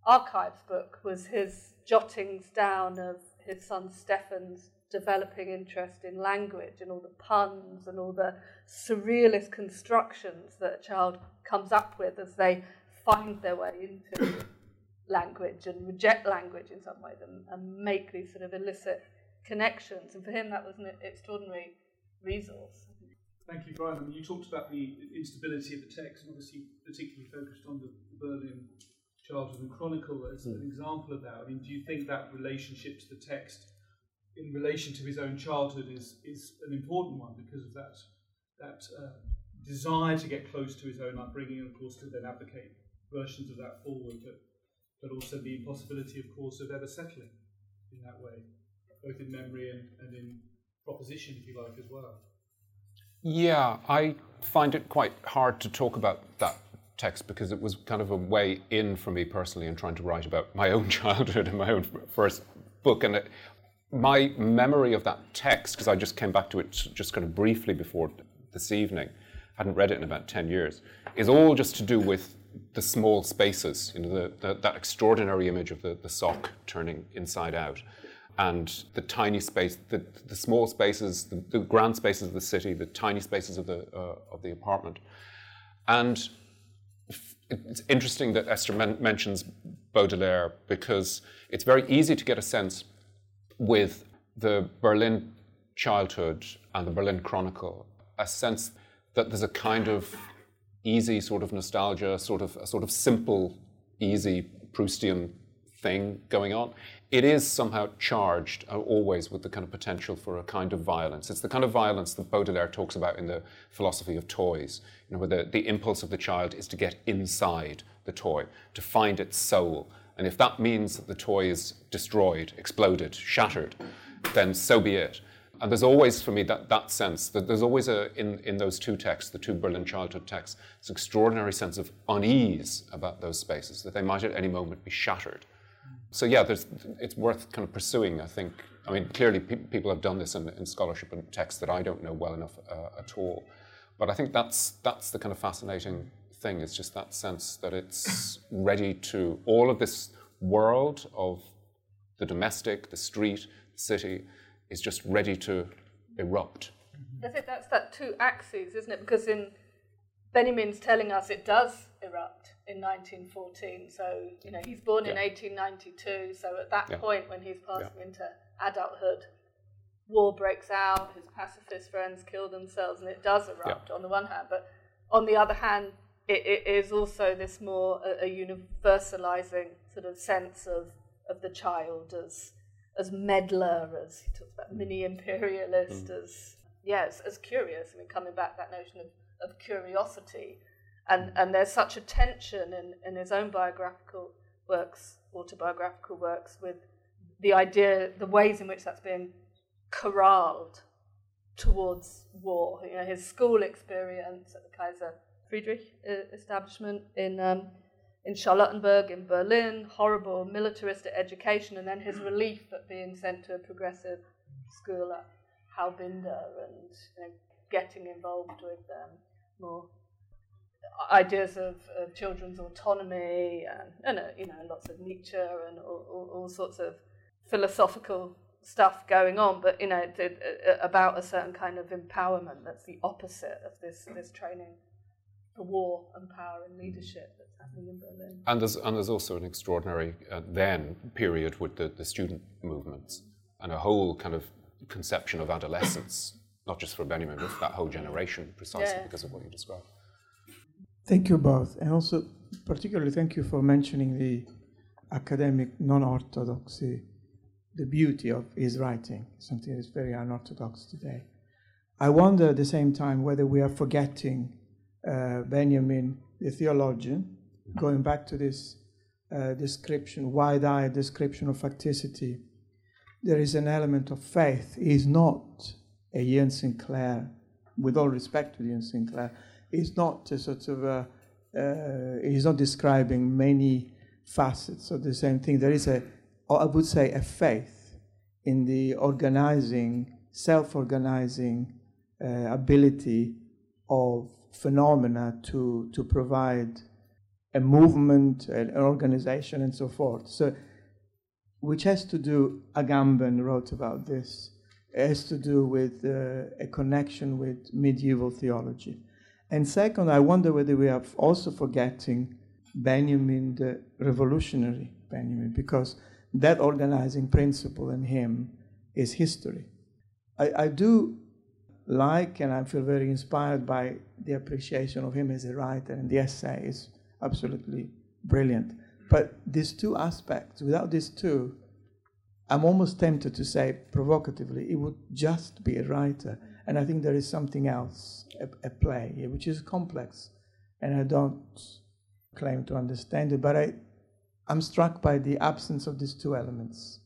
archives book was his jottings down of his son Stefan's developing interest in language and all the puns and all the surrealist constructions that a child comes up with as they find their way into language and reject language in some ways and, and make these sort of illicit connections. And for him, that was an extraordinary resource. Thank you, Brian. I mean, you talked about the instability of the text, and obviously particularly focused on the Berlin Childhood and Chronicle as mm. an example of that. I mean, do you think that relationship to the text in relation to his own childhood is is an important one because of that that uh, desire to get close to his own upbringing, and of course to then advocate versions of that forward, but but also the impossibility, of course, of ever settling in that way, both in memory and, and in proposition, if you like, as well. Yeah, I find it quite hard to talk about that text because it was kind of a way in for me personally in trying to write about my own childhood and my own first book. And it, my memory of that text, because I just came back to it just kind of briefly before this evening, hadn't read it in about 10 years, is all just to do with the small spaces, you know, the, the, that extraordinary image of the, the sock turning inside out, and the tiny space, the, the small spaces, the, the grand spaces of the city, the tiny spaces of the, uh, of the apartment. And it's interesting that Esther men- mentions Baudelaire because it's very easy to get a sense with the Berlin childhood and the Berlin Chronicle a sense that there's a kind of easy sort of nostalgia, sort of a sort of simple, easy Proustian thing going on. It is somehow charged uh, always with the kind of potential for a kind of violence. It's the kind of violence that Baudelaire talks about in the philosophy of toys, you know, where the, the impulse of the child is to get inside the toy, to find its soul. And if that means that the toy is destroyed, exploded, shattered, then so be it. And there's always, for me, that, that sense that there's always a, in, in those two texts, the two Berlin childhood texts, this extraordinary sense of unease about those spaces, that they might at any moment be shattered. So, yeah, it's worth kind of pursuing, I think. I mean, clearly, pe- people have done this in, in, scholarship and texts that I don't know well enough uh, at all. But I think that's, that's the kind of fascinating thing, is just that sense that it's ready to, all of this world of the domestic, the street, the city, is just ready to erupt. Mm-hmm. I think that's that two axes, isn't it? Because in Benjamin's telling us it does erupt in 1914. So, you know, he's born yeah. in 1892. So at that yeah. point, when he's passing yeah. into adulthood, war breaks out, his pacifist friends kill themselves, and it does erupt on the one hand. But on the other hand, it, it is also this more a, a universalizing sort of sense of, of the child as as meddler, as he talks about mini imperialist, mm. as yes, as curious. I mean, coming back that notion of, of curiosity, and and there's such a tension in, in his own biographical works, autobiographical works, with the idea, the ways in which that's being corralled towards war. You know, his school experience at the Kaiser Friedrich uh, establishment in um, in Charlottenburg, in Berlin, horrible militaristic education, and then his relief at being sent to a progressive school at Haubinda and you know, getting involved with um, more ideas of, of, children's autonomy and, and uh, you know lots of Nietzsche and all, all, all, sorts of philosophical stuff going on, but you know uh, about a certain kind of empowerment that's the opposite of this this training for war and power and leadership that's happening in Berlin. And there's, and there's also an extraordinary uh, then period with the, the student movements and a whole kind of conception of adolescence, not just for Benjamin, but for that whole generation, precisely yeah. because of what you described. Thank you both. And also, particularly, thank you for mentioning the academic non orthodoxy, the beauty of his writing, something that is very unorthodox today. I wonder at the same time whether we are forgetting uh, Benjamin, the theologian, going back to this uh, description, wide eyed description of facticity, there is an element of faith. He is not a Iain Sinclair, with all respect to Iain Sinclair, he's not a sort of a, uh, he's not describing many facets of the same thing. There is a, I would say, a faith in the organizing, self organizing uh, ability of phenomena to, to provide a movement, an organization, and so forth. So, which has to do, Agamben wrote about this, it has to do with uh, a connection with medieval theology. And second, I wonder whether we are also forgetting Benjamin, the revolutionary Benjamin, because that organizing principle in him is history. I, I do like and I feel very inspired by the appreciation of him as a writer, and the essay is absolutely brilliant. But these two aspects, without these two, I'm almost tempted to say provocatively, it would just be a writer. And I think there is something else at, play here, which is complex. And I don't claim to understand it, but I, I'm struck by the absence of these two elements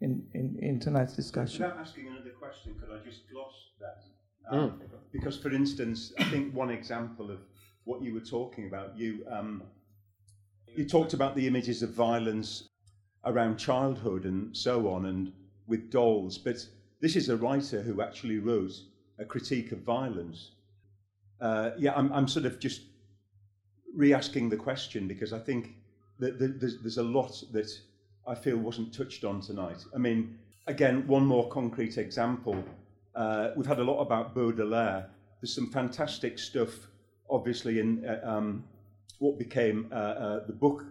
in, in, in tonight's discussion. Without asking another question, could I just gloss that? Um, mm. Because, for instance, I think one example of what you were talking about. You um, you talked about the images of violence around childhood and so on, and with dolls. But this is a writer who actually wrote a critique of violence. Uh, yeah, I'm, I'm sort of just re-asking the question because I think that there's, there's a lot that I feel wasn't touched on tonight. I mean, again, one more concrete example. Uh, we've had a lot about Baudelaire. There's some fantastic stuff obviously in uh, um, what became uh, uh, the book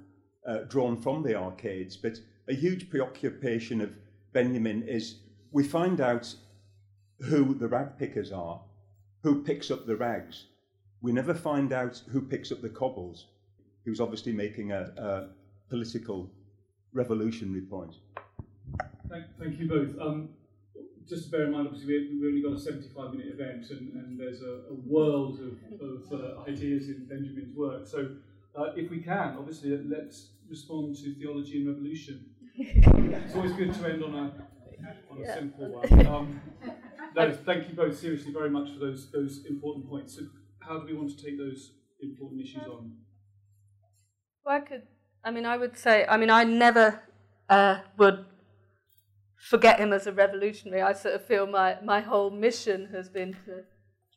uh, drawn from the arcades. But a huge preoccupation of Benjamin is we find out who the rag pickers are, who picks up the rags. We never find out who picks up the cobbles, He was obviously making a, a political revolutionary point. Thank, thank you both. Um, just to bear in mind, obviously, we, only got a 75 minute event, and, and there's a, a world of, of uh, ideas in Benjamin's work. So, uh, if we can, obviously, let's respond to theology and revolution. it's always good to end on a, on a yeah. simple one. Um, no, thank you both seriously very much for those those important points. So, how do we want to take those important issues on? Well, I could. I mean, I would say. I mean, I never uh, would forget him as a revolutionary. I sort of feel my, my whole mission has been to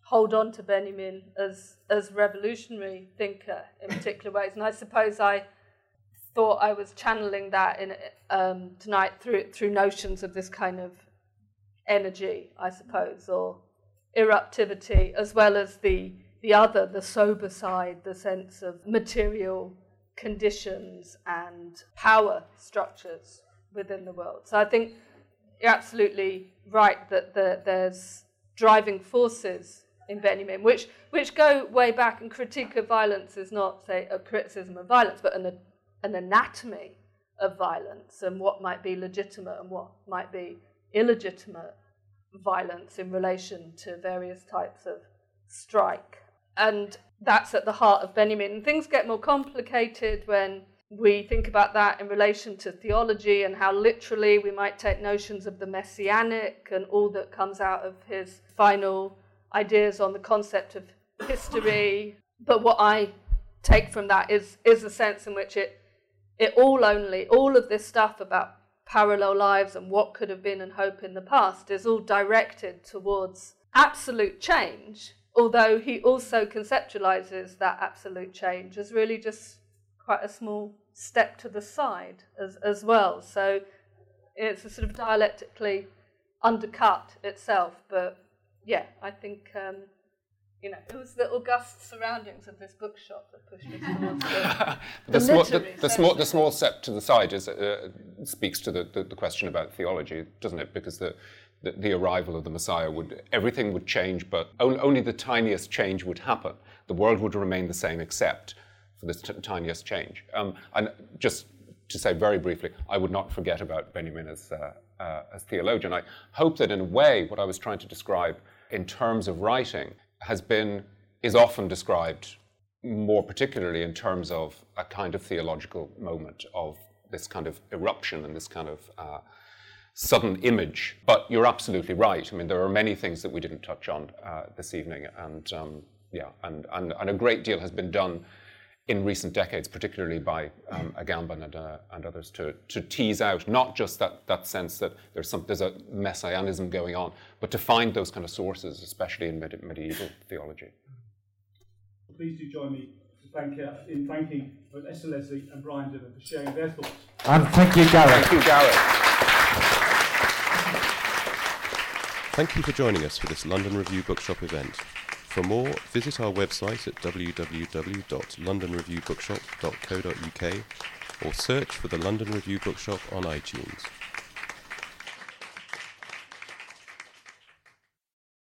hold on to Benjamin as as revolutionary thinker in particular ways. And I suppose I thought I was channeling that in um, tonight through through notions of this kind of energy, I suppose, or eruptivity, as well as the the other, the sober side, the sense of material conditions and power structures within the world. So I think you're absolutely right that the, there's driving forces in Benjamin, which, which go way back, and critique of violence is not, say, a criticism of violence, but an, an anatomy of violence and what might be legitimate and what might be illegitimate violence in relation to various types of strike. And that's at the heart of Benjamin. And things get more complicated when we think about that in relation to theology and how literally we might take notions of the messianic and all that comes out of his final ideas on the concept of history. But what I take from that is is the sense in which it it all only all of this stuff about parallel lives and what could have been and hope in the past is all directed towards absolute change although he also conceptualizes that absolute change as really just quite a small step to the side as, as well. So it's a sort of dialectically undercut itself. But yeah, I think, um, you know, it was the august surroundings of this bookshop that pushed me towards the, the, the, small, the, the small, the small step to the side is, uh, speaks to the, the, question about theology, doesn't it? Because the, the, arrival of the Messiah would everything would change, but only, the tiniest change would happen. The world would remain the same, except for this t- tiniest change. Um, and just to say very briefly, I would not forget about Benjamin as, uh, uh, as theologian. I hope that in a way, what I was trying to describe in terms of writing has been, is often described more particularly in terms of a kind of theological moment of this kind of eruption and this kind of uh, sudden image. But you're absolutely right. I mean, there are many things that we didn't touch on uh, this evening, and um, yeah, and, and, and a great deal has been done in recent decades, particularly by um, Agamben and, uh, and others, to, to tease out not just that, that sense that there's, some, there's a messianism going on, but to find those kind of sources, especially in med- medieval theology. Please do join me thank, uh, in thanking both Esther Leslie and Brian Dillon for sharing their thoughts. And thank you, Gareth. Thank you, Gareth. Thank you for joining us for this London Review Bookshop event. For more, visit our website at www.londonreviewbookshop.co.uk or search for the London Review Bookshop on iTunes.